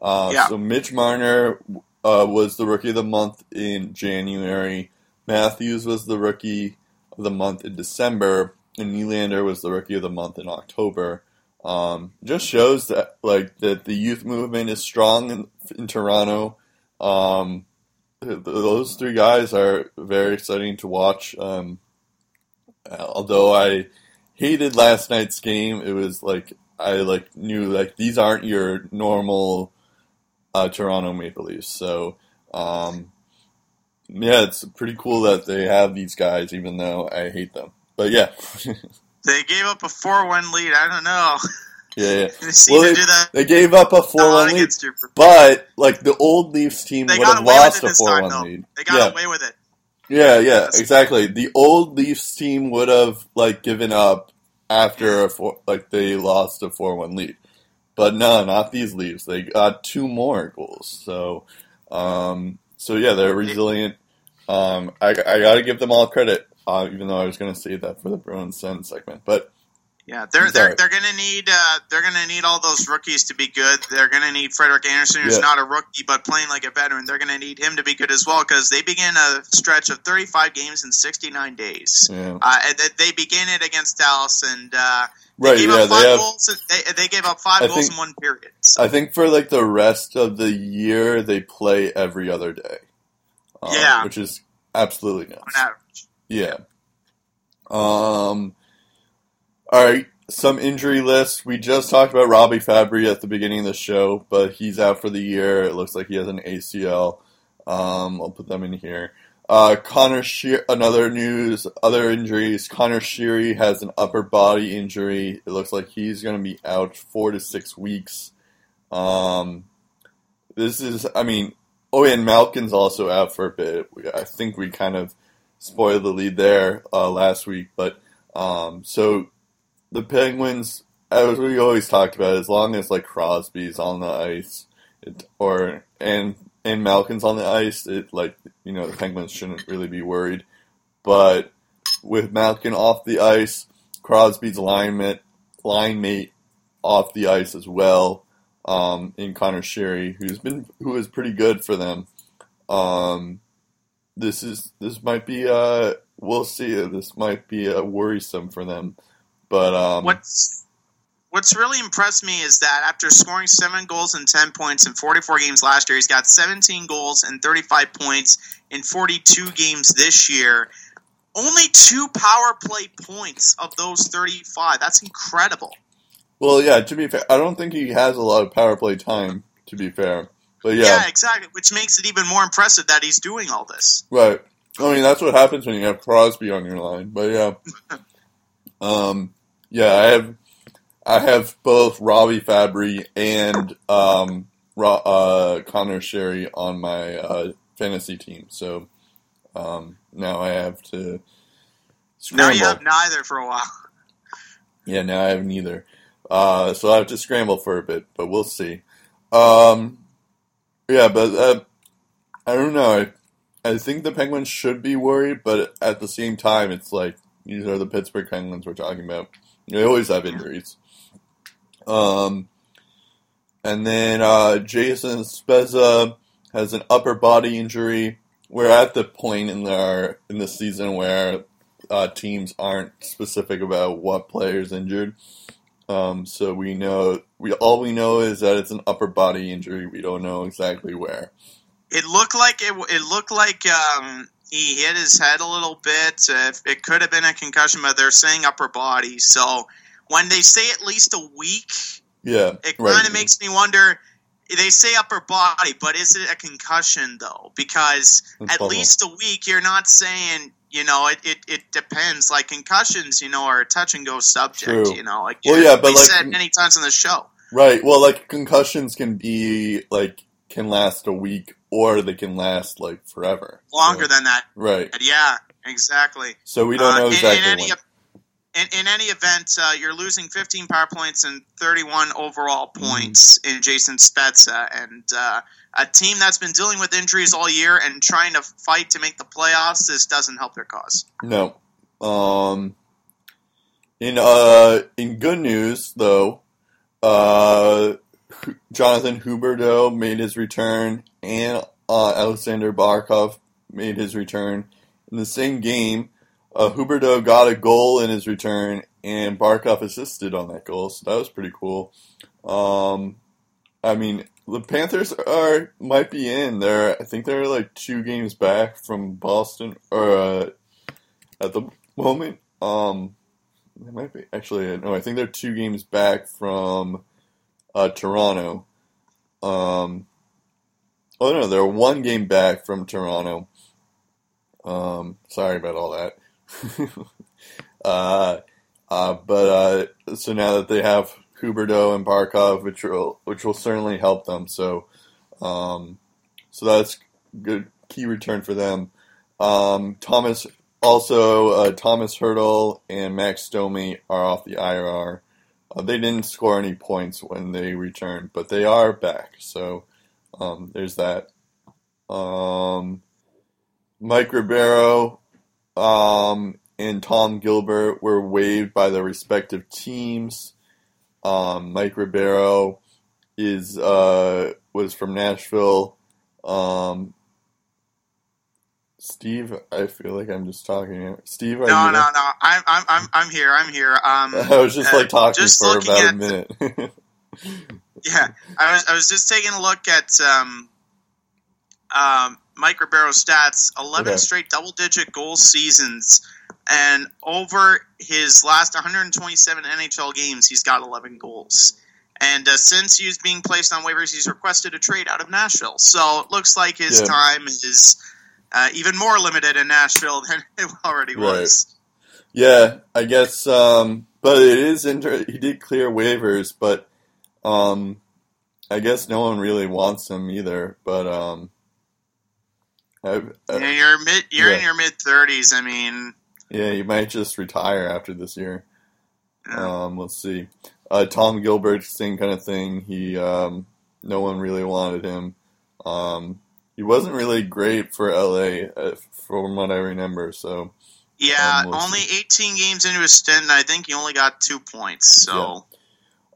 Uh, Yeah. So Mitch Marner uh, was the rookie of the month in January. Matthews was the rookie of the month in December, and Nylander was the rookie of the month in October. Um, just shows that like that the youth movement is strong in, in Toronto. Um, those three guys are very exciting to watch. Um, although I hated last night's game, it was like I like knew like these aren't your normal uh, Toronto Maple Leafs. So um, yeah, it's pretty cool that they have these guys, even though I hate them. But yeah, They gave up a four one lead. I don't know. yeah, yeah. They Well, that They gave up a four-one lead, but like the old Leafs team They would have lost a four-one lead. They got yeah. away with it. Yeah, yeah, exactly. The old Leafs team would have like given up after a four, like they lost a four-one lead, but no, not these Leafs. They got two more goals. So, um, so yeah, they're resilient. Um, I, I got to give them all credit, uh, even though I was going to say that for the Bruins Sun segment. But Yeah, they're they're they're gonna need uh, they're gonna need all those rookies to be good. They're gonna need Frederik Andersen, who's Yeah. not a rookie but playing like a veteran. They're gonna need him to be good as well because they begin a stretch of 35 games in 69 days. yeah, Uh, and they- begin it against Dallas, and uh, they right, gave yeah, up five they have. goals. They, they gave up five I goals think- in one period. So, I think for like the rest of the year, they play every other day. Um, Yeah. which is absolutely nuts. on average. Yeah. Um. All right. Some injury lists. We just talked about Robby Fabbri at the beginning of the show, but he's out for the year. It looks like he has an ACL. Um, I'll put them in here. Uh, Connor Shear. Another news. Other injuries. Connor Sheary has an upper body injury. It looks like he's going to be out four to six weeks. Um, this is. I mean. Oh, and Malkin's also out for a bit. I think we kind of spoiled the lead there uh, last week, but um, so the Penguins, as we always talked about, as long as like Crosby's on the ice, it, or and and Malkin's on the ice, it like you know the Penguins shouldn't really be worried. But with Malkin off the ice, Crosby's line mate, line mate off the ice as well. Um, in Connor Sheary, who's been who is pretty good for them. Um, this is this might be uh we'll see this might be uh, worrisome for them but um What's What's really impressed me is that after scoring seven goals and ten points in 44 games last year, he's got 17 goals and 35 points in 42 games this year. Only two power play points of those 35. That's incredible. well yeah to be fair i don't think he has a lot of power play time to be fair but Yeah. yeah, exactly. Which makes it even more impressive that he's doing all this. right i mean that's what happens when you have crosby on your line but yeah um yeah i have i have both robby fabbri and um uh connor sheary on my uh fantasy team so um now i have to Now you have neither for a while. Yeah, now I have neither. Uh, so I have to scramble for a bit, but we'll see. Um, yeah, but uh, I don't know. I, I think the Penguins should be worried, but at the same time, it's like these are the Pittsburgh Penguins we're talking about. They always have injuries. Um, and then uh, Jason Spezza has an upper body injury. We're at the point in our in the season where uh, teams aren't specific about what player's injured. Um, so we know we all we know is that it's an upper body injury. We don't know exactly where. It looked like it. It looked like um, he hit his head a little bit. Uh, it could have been a concussion, but they're saying upper body. So when they say at least a week, Yeah, it kind right. of makes me wonder. They say upper body, but is it a concussion though? Because It's at least a week, you're not saying. You know, it, it, it depends. Like concussions, you know, are a touch and go subject. True. You know, like Well, yeah, but we like- said many times on the show. Right. Well, like concussions can be like can last a week or they can last like forever. Longer So- than that. right. Yeah, exactly. So we don't Uh, know in- exactly in, any, in, in any event, uh, you're losing 15 power points and 31 overall Mm-hmm. points in Jason Spezza, and uh, a team that's been dealing with injuries all year and trying to fight to make the playoffs. This doesn't help their cause. No. Um. In uh in good news though, uh, Jonathan Huberdeau made his return and uh, Aleksander Barkov made his return in the same game. Uh, Huberdeau got a goal in his return, and Barkov assisted on that goal, so that was pretty cool. Um, I mean, the Panthers are might be in. They're I think they're like two games back from Boston, or uh, at the moment. Um, they might be actually no. I think they're two games back from uh, Toronto. Um, oh no, they're one game back from Toronto. Um, sorry about all that. uh, uh, but uh, so now that they have Huberdeau and Barkov, which will which will certainly help them. So, um, so that's good key return for them. Um, Thomas also uh, Tomas Hertl and Max Domi are off the IR. Uh, they didn't score any points when they returned, but they are back. So um, there's that. Um, Mike Ribeiro um, and Tom Gilbert were waived by their respective teams. Um, Mike Ribeiro is uh, was from Nashville. Um, Steve, I feel like I'm just talking. Steve, No, you no, no. I'm, I'm, I'm, I'm here. I'm here. Um, I was just uh, like talking just for about a minute. Yeah, I was I was just taking a look at um, um, Mike Ribeiro's stats. Eleven Okay. straight double-digit goal seasons, and over his last 127 NHL games, he's got 11 goals. And uh, since he's being placed on waivers, he's requested a trade out of Nashville. So it looks like his Yeah. time is uh, even more limited in Nashville than it already was. Yeah, I guess. Um, but it is inter- he did clear waivers, but um, I guess no one really wants him either. But um, I, I, Yeah, you're mid. You're in your mid 30s. I mean, yeah, you might just retire after this year. Yeah. Um, let's see. Uh, Tom Gilbert, same kind of thing. He um, no one really wanted him. Um, he wasn't really great for LA, uh, from what I remember. So Yeah, Um, we'll only 18 games into his stint, and I think he only got two points. So,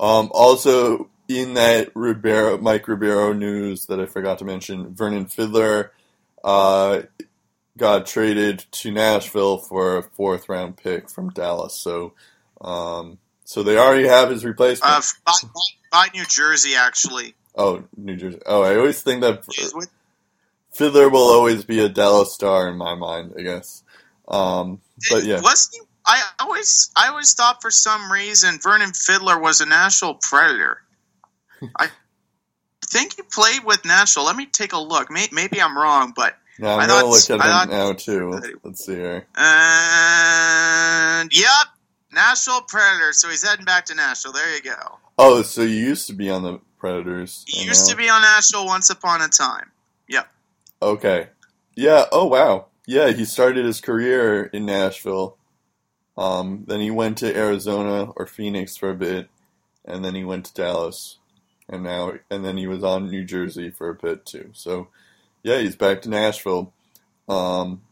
Um, also, in that Ribeiro, Mike Ribeiro news that I forgot to mention, Vernon Fiddler uh, got traded to Nashville for a fourth round pick from Dallas. So, um, so they already have his replacement. uh, by, by New Jersey, actually. oh, New Jersey. Oh, I always think that He's with- Fiddler will always be a Dallas star in my mind. I guess. Um, but yeah, Wasn't he? I always, I always thought for some reason Vernon Fiddler was a Nashville Predator. I think he played with Nashville. Let me take a look. May, maybe I'm wrong, but I I'm gonna thought- look at I him thought- now too. Let's see here. and yep, Nashville Predator. So he's heading back to Nashville. There you go. Oh, so you used to be on the Predators. He used now- to be on Nashville once upon a time. Okay. Yeah. Oh wow. Yeah, he started his career in Nashville. Um, then he went to Arizona or Phoenix for a bit, and then he went to Dallas, and now and then he was on New Jersey for a bit too. So yeah, he's back to Nashville. Um,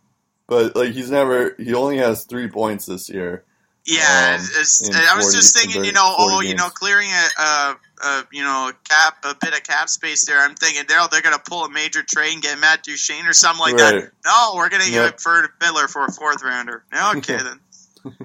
but like he's never he only has three points this year. Yeah, Um, it's, in I was just thinking, you know, 40 oh, you know, clearing a, a, a you know, a cap, a bit of cap space there. I'm thinking they're they're gonna pull a major trade and get Matt Duchene or something like Right. that. No, we're gonna give Yep. it for Miller for a fourth rounder. Okay, then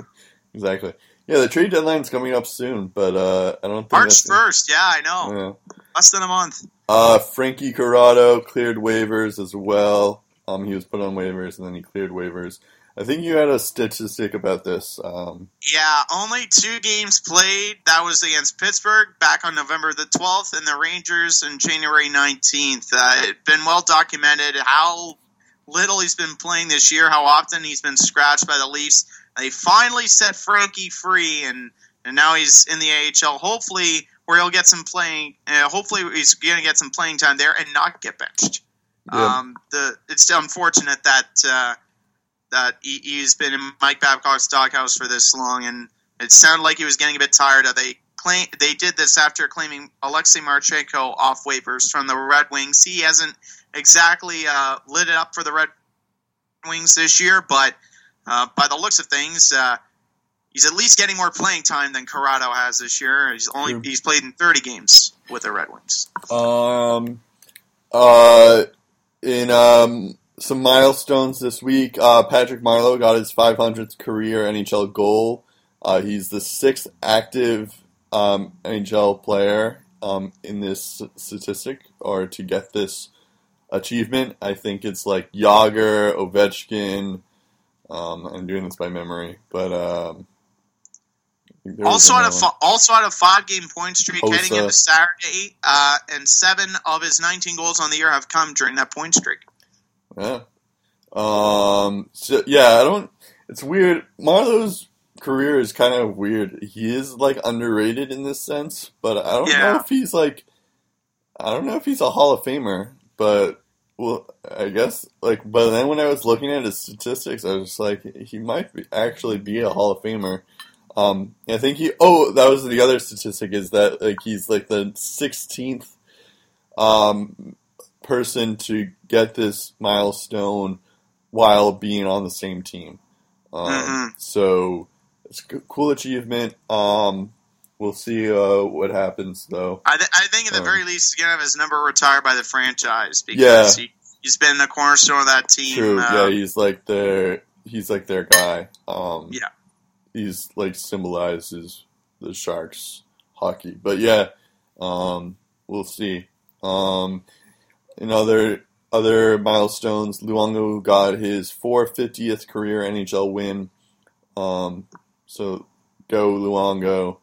Exactly. Yeah, the trade deadline's coming up soon, but uh, I don't think March first. Yeah, I know, Yeah. less than a month. Uh, Frankie Corrado cleared waivers as well. Um, he was put on waivers and then he cleared waivers. I think you had a statistic about this. Um, Yeah, only two games played. That was against Pittsburgh back on November the 12th, and the Rangers on January 19th. Uh, it's been well documented how little he's been playing this year, how often he's been scratched by the Leafs. They finally set Frankie free, and, and now he's in the AHL. Hopefully, where he'll get some playing. Uh, hopefully, he's going to get some playing time there and not get benched. Yeah. Um, the it's unfortunate that uh, that he, he's been in Mike Babcock's doghouse for this long, and it sounded like he was getting a bit tired of. They claim they did this after claiming Alexei Marchenko off waivers from the Red Wings. He hasn't exactly uh, lit it up for the Red Wings this year, but uh, by the looks of things. Uh, He's at least getting more playing time than Corrado has this year. He's only he's played in 30 games with the Red Wings. Um, uh, in um, some milestones this week, uh, Patrick Marleau got his 500th career NHL goal. Uh, he's the sixth active um, NHL player um, in this statistic, or to get this achievement. I think it's like Jagr, Ovechkin. Um, I'm doing this by memory, but um, I think there was Also had a fi- also had a five game point streak heading into Saturday, uh, and seven of his 19 goals on the year have come during that point streak. Yeah. Um. So yeah, I don't. It's weird. Marleau's career is kind of weird. He is like underrated in this sense, but I don't know if he's like. I don't know if he's a Hall of Famer, but well, I guess like. But then when I was looking at his statistics, I was just like, he might be, actually be a Hall of Famer. Um, I think he. Oh, that was the other statistic is that like he's like the sixteenth um person to get this milestone while being on the same team. Um, Mhm. So it's a cool achievement. Um, we'll see uh, what happens though. I, th- I think at the Um, very least he's gonna have his number retired by the franchise because Yeah. he, he's been the cornerstone of that team. True. uh, yeah, he's like their he's like their guy. Um, Yeah. He's like symbolizes the Sharks hockey. But yeah, um, we'll see. Um, in other other milestones, Luongo got his 450th career NHL win. Um, so go Luongo.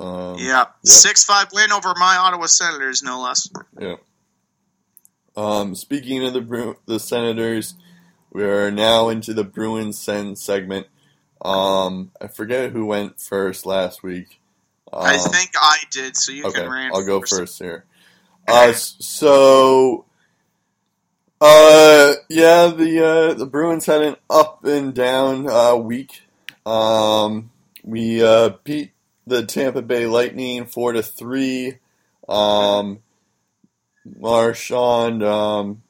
Um, yeah, six five win over my Ottawa Senators, no less. Yeah. Um, speaking of the Bru- the Senators, we are now into the Bruins Sen segment. Um, I forget who went first last week. Um, I think I did, so you okay, can rant. I'll go first here. Uh, so, uh, yeah, the uh, the Bruins had an up and down uh, week. Um, we uh, beat the Tampa Bay Lightning four to three. Um, Marchand um,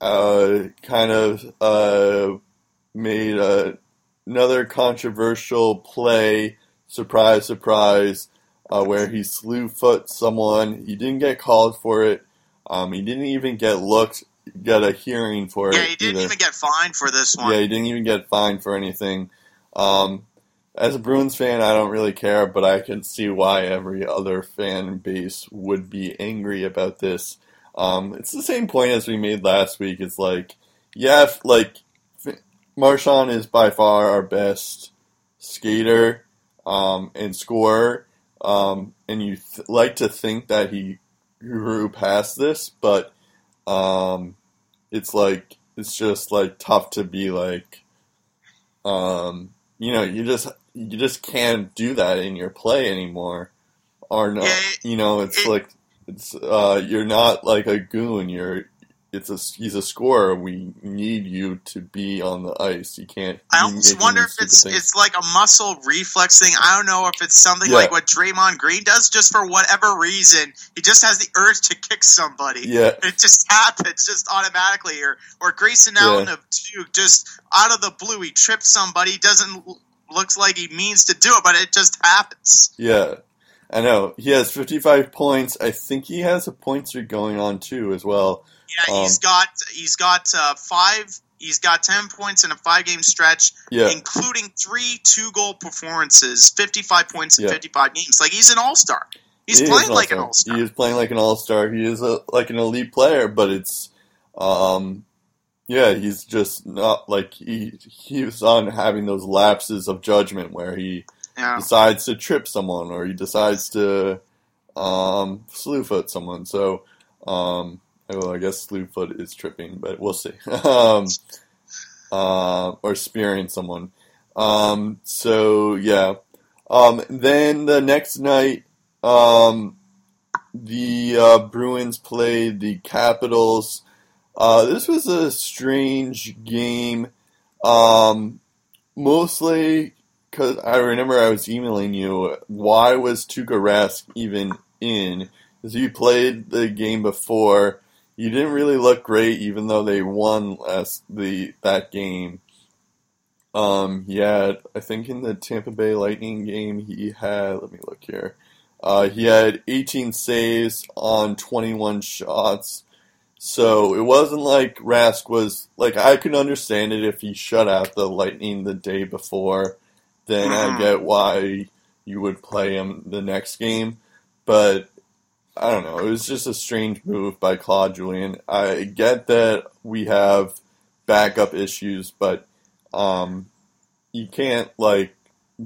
uh, kind of uh, made a, another controversial play. Surprise, surprise uh, where he slew foot someone. He didn't get called for it. Um, he didn't even get looked, get a hearing for Yeah, it. Yeah, he didn't either. even get fined for this one. Yeah, he didn't even get fined for anything. Um, as a Bruins fan, I don't really care, but I can see why every other fan base would be angry about this. Um, it's the same point as we made last week. It's like, yeah, if, like Marchand is by far our best skater um, and scorer, um, and you th- like to think that he grew past this, but um, it's like it's just like tough to be like, um, you know, you just you just can't do that in your play anymore, or no, Yeah, you know, it's like it's uh, you're not like a goon. You're it's a he's a scorer. We need you to be on the ice. You can't. I almost wonder if it's things. it's like a muscle reflex thing. I don't know if it's something Yeah. like what Draymond Green does, just for whatever reason, he just has the urge to kick somebody. yeah, It just happens, just automatically, or or Grayson Allen Yeah. of Duke, just out of the blue, he trips somebody. He Doesn't looks like he means to do it, but it just happens. yeah. I know he has 55 points. I think he has a point streak going on too as well. Yeah, Um, he's got he's got uh, five. He's got ten points in a five game stretch, Yeah, including three two goal performances, fifty five points in Yeah. fifty five games. Like he's an all star. He's He playing like an all all-star. star. He is playing like an all star. He is a, like an elite player, but it's, um, yeah, he's just not like he he's on having those lapses of judgment where he Yeah. decides to trip someone or he decides to um, slew foot someone. So, um, well, I guess slew foot is tripping, but we'll see. um, uh, or spearing someone. Um, so yeah. Um, then the next night, um, the uh, Bruins played the Capitals. Uh, this was a strange game, um, mostly because I remember I was emailing you. Why was Tuukka Rask even in? Because you played the game before. You didn't really look great, even though they won last the that game. Um, he had, I think, in the Tampa Bay Lightning game, he had. Let me look here. Uh, he had 18 saves on 21 shots. So it wasn't like Rask was like I can understand it if he shut out the Lightning the day before. Then I Mhm. get why you would play him the next game, but I don't know. It was just a strange move by Claude Julien. I get that we have backup issues, but um, you can't like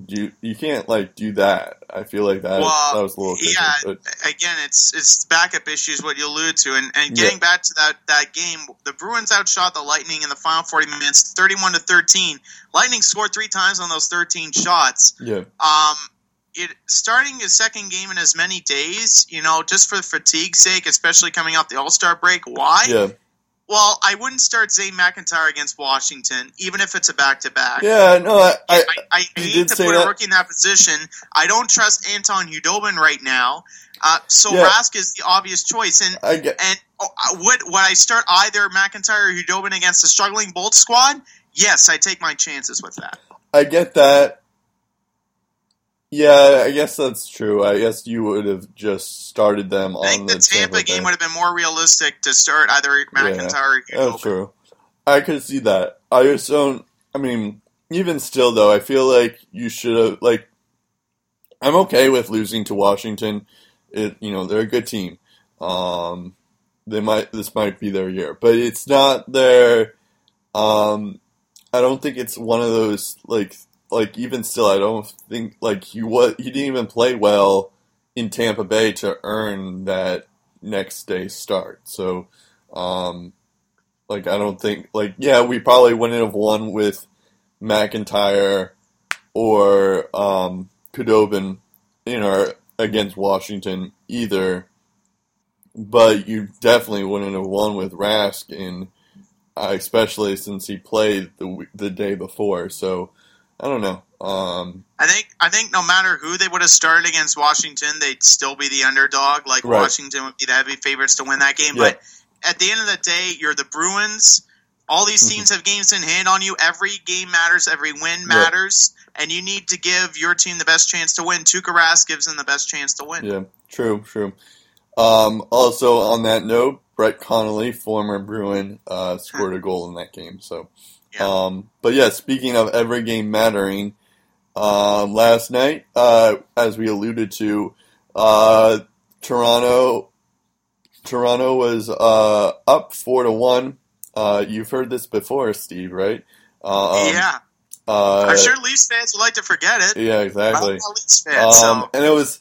do you can't like do that. I feel like that Well, that was a little yeah, but Again, it's it's backup issues. What you allude to, and, and getting back to that that game, the Bruins outshot the Lightning in the final forty minutes, thirty-one to thirteen. Lightning scored three times on those thirteen shots. yeah, Um, it starting his second game in as many days, you know, just for fatigue's sake, especially coming off the All Star break. Why? yeah, Well, I wouldn't start Zane McIntyre against Washington, even if it's a back to back. yeah. No, I, I, I, I hate to put that. a rookie in that position. I don't trust Anton Khudobin right now. Uh, so Yeah. Rask is the obvious choice. And I get. and oh, uh, would would I start either McIntyre or Hudobin against the struggling Bolt squad? Yes, I take my chances with that. I get that. Yeah, I guess that's true. I guess you would have just started them on I think the Tampa Bay. game would have been more realistic to start either McIntyre or That's true. I could see that. I just don't. I mean, even still, though, I feel like you should have. Like, I'm okay with losing to Washington. It, you know, they're a good team. Um, they might. This might be their year, but it's not their. Um, I don't think it's one of those like like even still. I don't think like he was. He didn't even play well in Tampa Bay to earn that next day start. So. Um, like I don't think like yeah we probably wouldn't have won with McIntyre or um, Khudobin in our against Washington either, but you definitely wouldn't have won with Rask in uh, especially since he played the the day before. So I don't know. Um, I think I think no matter who they would have started against Washington, they'd still be the underdog. Like Right. Washington would be the heavy favorites to win that game. Yeah. But at the end of the day, you're the Bruins. All these Mm-hmm. teams have games in hand on you. Every game matters. Every win matters. And you need to give your team the best chance to win. Tuukka Rask gives them the best chance to win. Yeah, true, true. Um, also, on that note, Brett Connolly, former Bruin, uh, scored a goal in that game. So, Yeah. um, but yeah, speaking of every game mattering, um, last night, uh, as we alluded to, uh, Toronto, Toronto was uh, up four to one. Uh, you've heard this before, Steve, right? Um, yeah. uh, I'm sure Leafs fans would like to forget it. Yeah, exactly. I'm not a Leafs so. Um, and it was,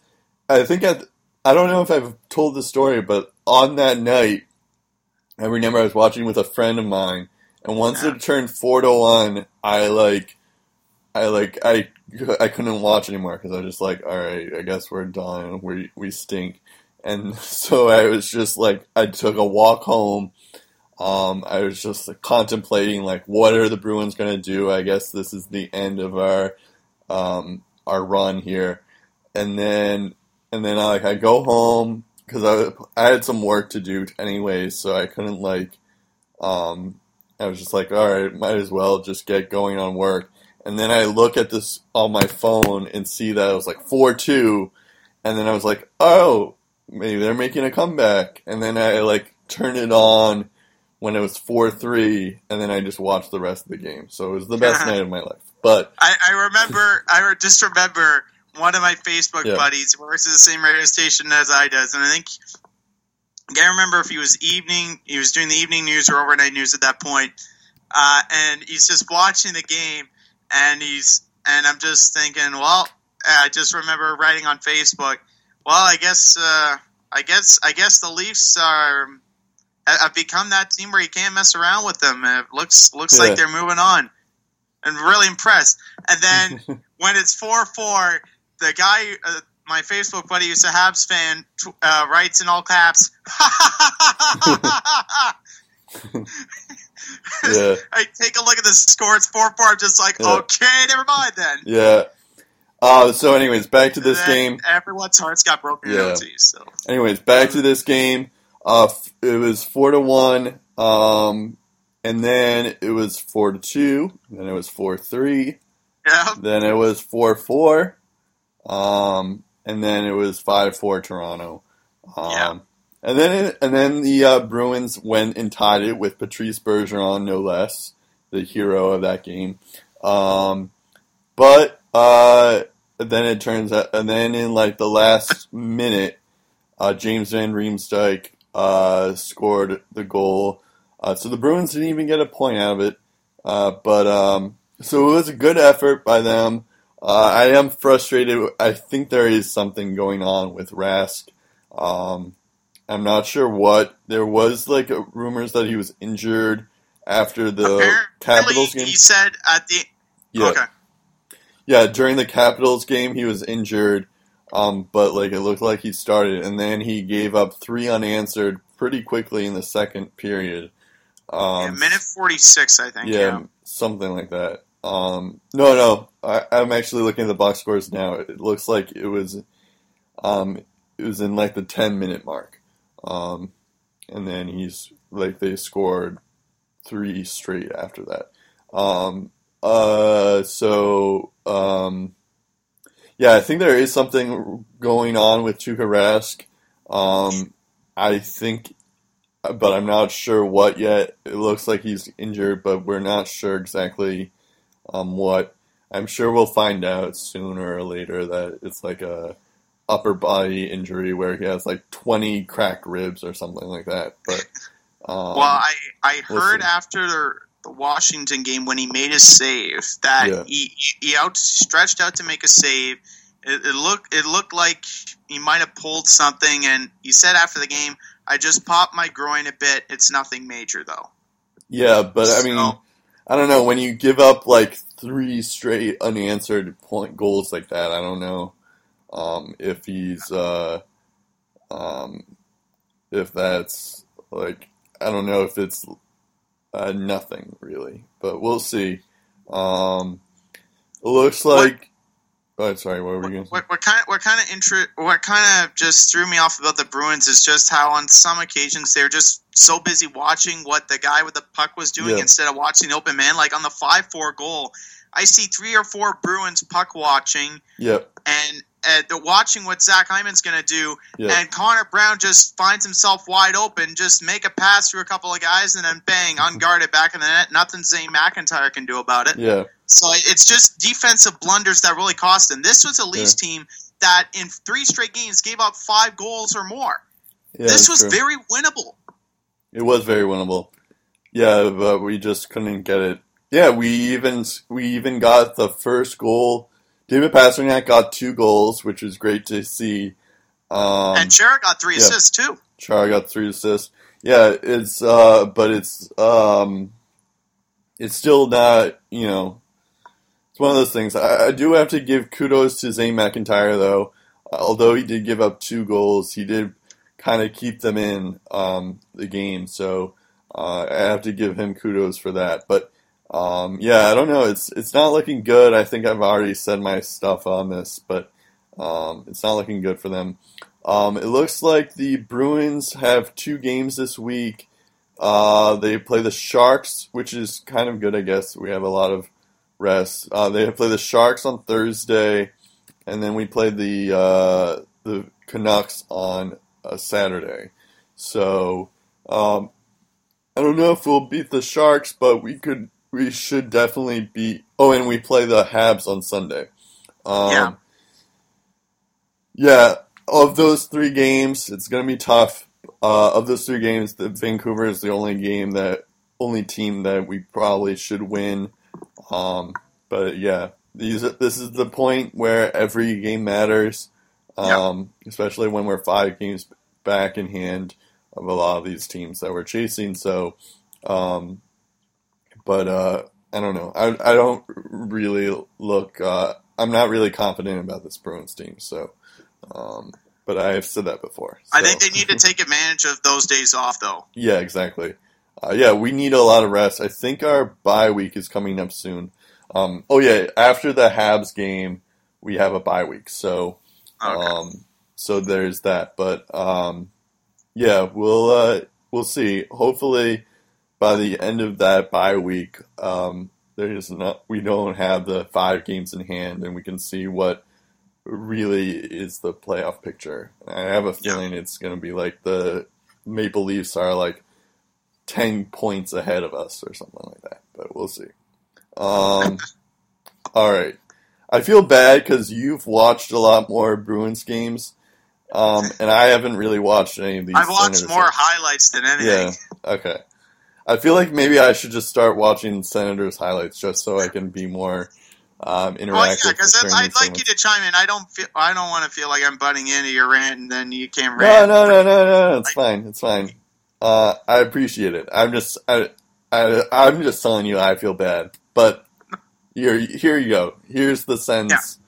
I think I, I don't know if I've told the story, but on that night, I remember I was watching with a friend of mine, and once Yeah. it turned four to one, I like, I like, I, I couldn't watch anymore because I was just like, all right, I guess we're done. We we stink, and so I was just like, I took a walk home. Um, I was just like, contemplating like what are the Bruins going to do? I guess this is the end of our um, our run here, and then and then like I go home because I I had some work to do anyways, so I couldn't like um, I was just like, all right, might as well just get going on work. And then I look at this on my phone and see that it was like four two, and then I was like, oh, maybe they're making a comeback. And then I like turned it on when it was four three, and then I just watched the rest of the game. So it was the best night of my life. But I, I remember, I just remember one of my Facebook Yeah. buddies works at the same radio station as I does, and I think I can't remember if he was evening, he was doing the evening news or overnight news at that point, uh, and he's just watching the game, and he's and I'm just thinking, well, I just remember writing on Facebook, well, I guess, uh, I guess, I guess the Leafs are have become that team where you can't mess around with them. It looks looks Yeah. like they're moving on, and really impressed. And then when it's four four, the guy, uh, my Facebook buddy, who's a Habs fan, tw- uh, writes in all caps. yeah, I take a look at the score. It's four four. I'm just like, Yeah. okay, never mind then. yeah. Uh, so, anyways, back to this game. Everyone's hearts got broken Yeah. So Anyways, back to this game. Uh, f- it was four to one, um, and then it was four to two. Then it was four three. yeah, Then it was four four, um, and then it was five four Toronto. Um, Yeah. And then and then the uh, Bruins went and tied it with Patrice Bergeron, no less, the hero of that game. Um, but uh, then it turns out, and then in like the last minute, uh, James Van Riemsdyk uh, scored the goal. Uh, so the Bruins didn't even get a point out of it. Uh, but um, so it was a good effort by them. Uh, I am frustrated. I think there is something going on with Rask. Um, I'm not sure what. There was like a, rumors that he was injured after the apparently Capitals game. he said at the Yeah, okay. yeah. During the Capitals game, he was injured, um, but like it looked like he started, and then he gave up three unanswered pretty quickly in the second period. Um, yeah, minute forty six, I think. yeah, Yeah. something like that. Um, no, no, I, I'm actually looking at the box scores now. It looks like it was, um, it was in like the 10 minute mark, um, and then he's like they scored three straight after that. Um, uh, so um, yeah, I think there is something going on with Tuukka Rask. Um, I think but I'm not sure what yet. It looks like he's injured, but we're not sure exactly um, what. I'm sure we'll find out sooner or later that it's like a upper body injury where he has like 20 cracked ribs or something like that. But um, Well, I I heard see. after the, the Washington game when he made his save that Yeah. he he out stretched out to make a save. It, it looked it looked like he might have pulled something, and he said after the game, "I just popped my groin a bit. It's nothing major though." yeah, but I mean, So- I don't know when you give up like three straight unanswered point goals like that. I don't know um, if he's uh, um, if that's like I don't know if it's uh, nothing really, but we'll see. Um, it looks like. Oh, sorry. What were you going to? What, what kind Of, what kind of intro what kind of just threw me off about the Bruins is just how on some occasions they're just so busy watching what the guy with the puck was doing Yeah. instead of watching the open man. Like on the five four goal, I see three or four Bruins puck watching Yep. and uh, they're watching what Zach Hyman's going to do, Yep. and Connor Brown just finds himself wide open, just make a pass through a couple of guys, and then bang, unguarded back in the net. Nothing Zane McIntyre can do about it. Yeah. So it's just defensive blunders that really cost them. This was a Leafs team that in three straight games gave up five goals or more. Yeah. this was true. very winnable. It was very winnable. Yeah, but we just couldn't get it. Yeah, we even we even got the first goal. David Pastrnak got two goals, which was great to see. Um, and Chara got three yeah. assists too. Chara got three assists. Yeah, it's uh, but it's um, it's still not you know, it's one of those things. I, I do have to give kudos to Zane McIntyre though. Although he did give up two goals, he did kind of keep them in um, the game. So Uh, I have to give him kudos for that. But um, yeah, I don't know. It's it's not looking good. I think I've already said my stuff on this, but um, it's not looking good for them. Um, it looks like the Bruins have two games this week. Uh, they play the Sharks, which is kind of good, I guess. We have a lot of rest. Uh, they play the Sharks on Thursday, and then we play the uh, the Canucks on a Saturday. So um, I don't know if we'll beat the Sharks, but we could. We should definitely beat. Oh, and we play the Habs on Sunday. Um, Yeah. Yeah, of those three games, it's going to be tough. Uh, of those three games, the Vancouver is the only game that only team that we probably should win. Um, but yeah, these this is the point where every game matters, um, especially when we're five games back in hand of a lot of these teams that we're chasing. So, um, but uh, I don't know. I I don't really look. Uh, I'm not really confident about this Bruins team. So. Um, but I have said that before. I think they need to take advantage of those days off, though. yeah, exactly. Uh, yeah, we need a lot of rest. I think our bye week is coming up soon. Um, oh yeah, after the Habs game, we have a bye week. So, Okay. um, so there's that. But um, yeah, we'll uh, we'll see. Hopefully, by the end of that bye week, um, there's not we don't have the five games in hand, and we can see what really is the playoff picture. I have a Yeah. feeling it's going to be like the Maple Leafs are like ten points ahead of us or something like that. But we'll see. Um, all right. I feel bad because you've watched a lot more Bruins games, um, and I haven't really watched any of these. I've watched Senators more games. highlights than anything. Yeah. Okay. I feel like maybe I should just start watching Senators highlights just so I can be more um, interactive. Well, yeah, because I'd like you to chime in. I don't feel. I don't want to feel like I'm butting into your rant, and then you can't No, rant. no, no, no, no. It's fine. It's fine. Uh, I appreciate it. I'm just, I, I, I'm just telling you I feel bad. But here, here you go. Here's the sense.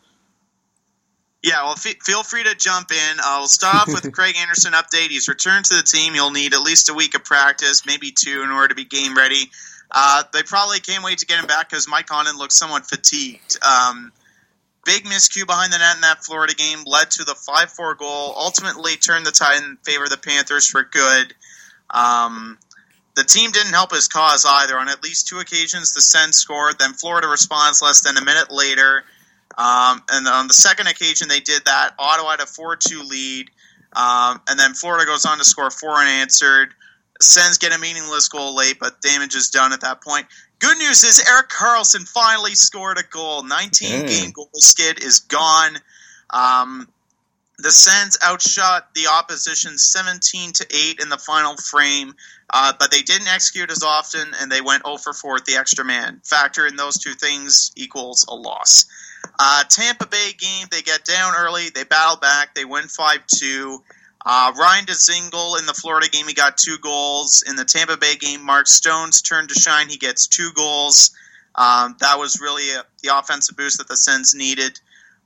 Yeah, well, fe feel free to jump in. Uh, we'll start off with the Craig Anderson update. He's returned to the team. You'll need at least a week of practice, maybe two, in order to be game ready. Uh, they probably can't wait to get him back because Mike Condon looks somewhat fatigued. Um, big miscue behind the net in that Florida game led to the 5 4 goal, ultimately turned the tide in favor of the Panthers for good. Um, the team didn't help his cause either. On at least two occasions, the Sens scored, then Florida responds less than a minute later. Um, and on the second occasion they did that, Ottawa had a 4 2 lead. Um, and then Florida goes on to score four unanswered. Sens get a meaningless goal late, but damage is done at that point. Good news is Erik Karlsson finally scored a goal. 19 Mm. game goal skid is gone. Um, the Sens outshot the opposition 17 to 8 in the final frame, uh, but they didn't execute as often, and they went 0 for 4 at the extra man. Factor in those two things equals a loss. Uh, Tampa Bay game, they get down early, they battle back, they win 5 2. Uh, Ryan Dzingel in the Florida game, he got two goals. In the Tampa Bay game, Mark Stone's turn to shine, he gets two goals. Um, that was really a, the offensive boost that the Sens needed.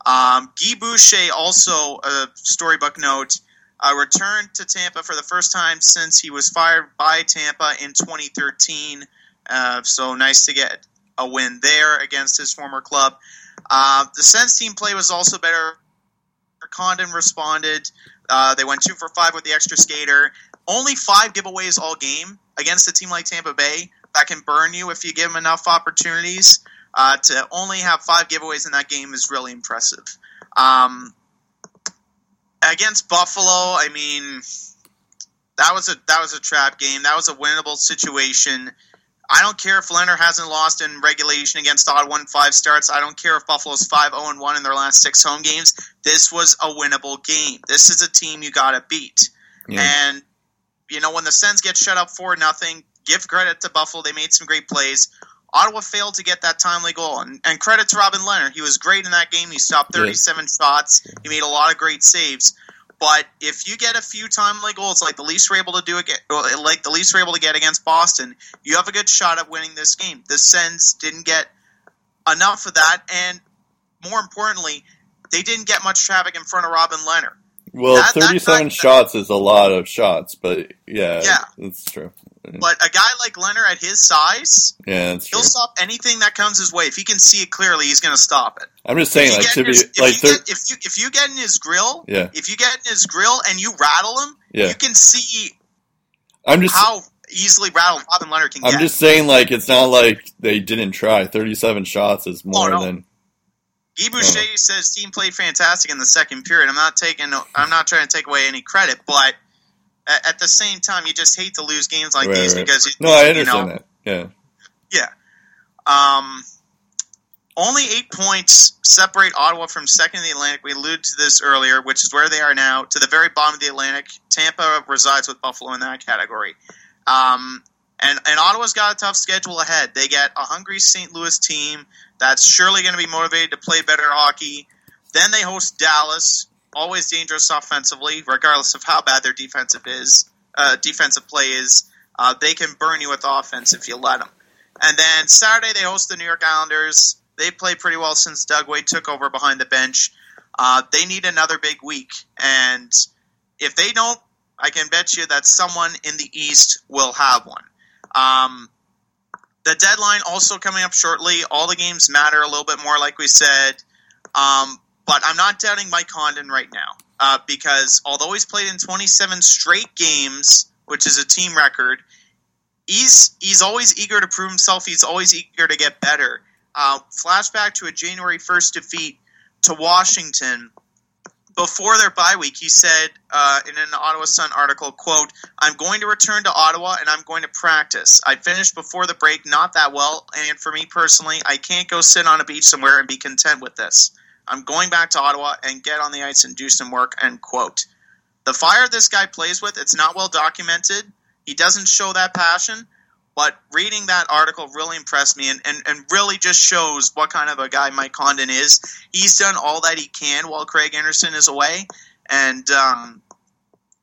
Um, Guy Boucher, also a storybook note, uh, returned to Tampa for the first time since he was fired by Tampa in 2013. Uh, so nice to get a win there against his former club. Uh, the Sens team play was also better. Condon responded. Uh, they went two for five with the extra skater. Only five giveaways all game against a team like Tampa Bay that can burn you if you give them enough opportunities. Uh, to only have five giveaways in that game is really impressive. Um, against Buffalo, I mean, that was a that was a trap game. That was a winnable situation. I don't care if Lehner hasn't lost in regulation against odd one five starts. I don't care if Buffalo's 5 0 1 in their last six home games. This was a winnable game. This is a team you got to beat. Yeah. And, you know, when the Sens get shut up 4 nothing, give credit to Buffalo. They made some great plays. Ottawa failed to get that timely goal. And, and credit to Robin Lehner. He was great in that game. He stopped 37 shots, he made a lot of great saves. But if you get a few timely goals like the Leafs were able to do again, like the Leafs were able to get against Boston, you have a good shot at winning this game. The Sens didn't get enough of that, and more importantly, they didn't get much traffic in front of Robin Lehner. Well, That- that thirty-seven shots is a lot of shots, but yeah, Yeah. that's true. But a guy like Lehner at his size, Yeah, he'll stop anything that comes his way. If he can see it clearly, he's going to stop it. I'm just saying, like be if, like, you get, if you if you get in his grill, yeah, if you get in his grill and you rattle him, yeah. you can see I'm just, how easily rattled Robin Lehner can I'm get. just saying, like it's not like they didn't try. Thirty-seven shots is more Oh, no. than Guy Boucher oh. says team played fantastic in the second period. I'm not taking, I'm not trying to take away any credit, but at, at the same time, you just hate to lose games like Right, these right. because you, no. I you understand know, that. Yeah, Um, only eight points separate Ottawa from second in the Atlantic. We alluded to this earlier, which is where they are now. To the very bottom of the Atlantic, Tampa resides with Buffalo in that category. Um, and, and Ottawa's got a tough schedule ahead. They get a hungry St. Louis team that's surely going to be motivated to play better hockey. Then they host Dallas, always dangerous offensively, regardless of how bad their defensive is. Uh, defensive play is. Uh, they can burn you with offense if you let them. And then Saturday they host the New York Islanders. They play pretty well since Doug Weight took over behind the bench. Uh, they need another big week, and if they don't, I can bet you that someone in the East will have one. Um, the deadline also coming up shortly. All the games matter a little bit more, like we said. Um, but I'm not doubting Mike Condon right now uh, because although he's played in 27 straight games, which is a team record, he's he's always eager to prove himself. He's always eager to get better. Uh, flashback to a January 1st defeat to Washington. Before their bye week, he said uh, in an Ottawa Sun article, "quote I'm going to return to Ottawa and I'm going to practice. I finished before the break not that well, and for me personally, I can't go sit on a beach somewhere and be content with this. I'm going back to Ottawa and get on the ice and do some work." End quote. The fire this guy plays with, it's not well documented. He doesn't show that passion, but reading that article really impressed me and, and, and really just shows what kind of a guy Mike Condon is. He's done all that he can while Craig Anderson is away, and um,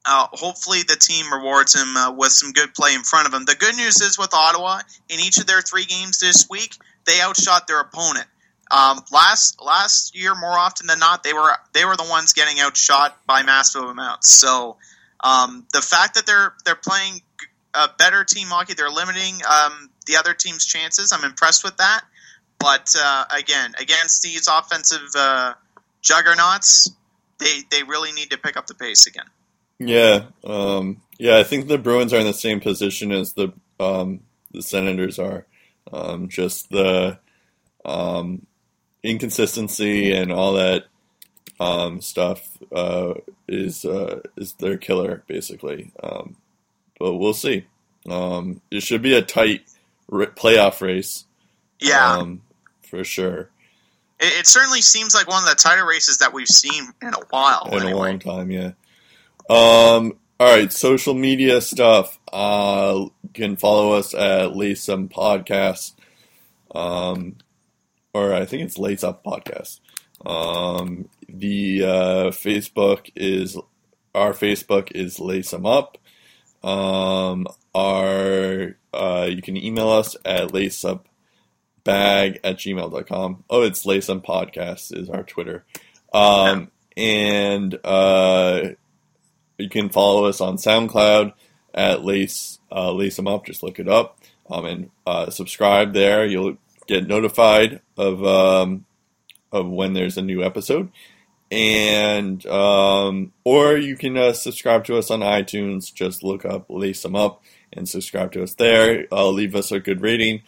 uh, hopefully the team rewards him uh, with some good play in front of him. The good news is with Ottawa, in each of their three games this week, they outshot their opponent. Um, last last year, more often than not, they were they were the ones getting outshot by massive amounts. So um, the fact that they're they're playing a better team hockey, they're limiting um, the other team's chances. I'm impressed with that. But uh, again, against these offensive uh, juggernauts, they they really need to pick up the pace again. yeah, um, yeah. I think the Bruins are in the same position as the um, the Senators are. Um, just the inconsistency and all that um, stuff uh, is uh, is their killer, basically. Um, but we'll see. Um, it should be a tight r- playoff race, Yeah, um, for sure, it, it certainly seems like one of the tighter races that we've seen in a while. in a long time. Yeah. Um. All right. Social media stuff. Uh, you can follow us at Lace Some Podcast. Um, or I think it's Lace Up Podcast. Um, the uh, Facebook is our Facebook is Lace 'em Up. Um, our uh, you can email us at laceupbag at gmail.com. Oh, it's Lace 'em Podcast is our Twitter. Um, and uh, you can follow us on SoundCloud at Lace uh, Lace 'em Up. Just look it up um, and uh, subscribe there. You'll get notified of um, of when there's a new episode, and um, or you can uh, subscribe to us on iTunes. Just look up Lace Them Up and subscribe to us there. Uh, leave us a good rating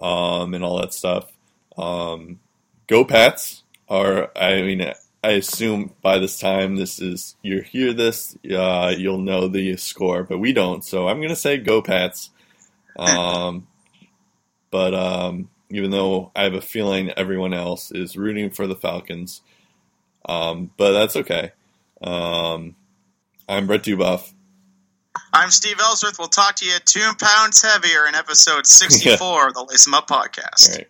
um, and all that stuff. Um, go Pats! Or I mean, I assume by this time this is you hear this, uh, you'll know the score, but we don't. So I'm gonna say go Pats. Um, but um, even though I have a feeling everyone else is rooting for the Falcons, um, but that's okay. Um, I'm Brett Dubuff. I'm Steve Ellsworth. We'll talk to you two pounds heavier in episode 64 of the Lace 'em Up podcast. All right.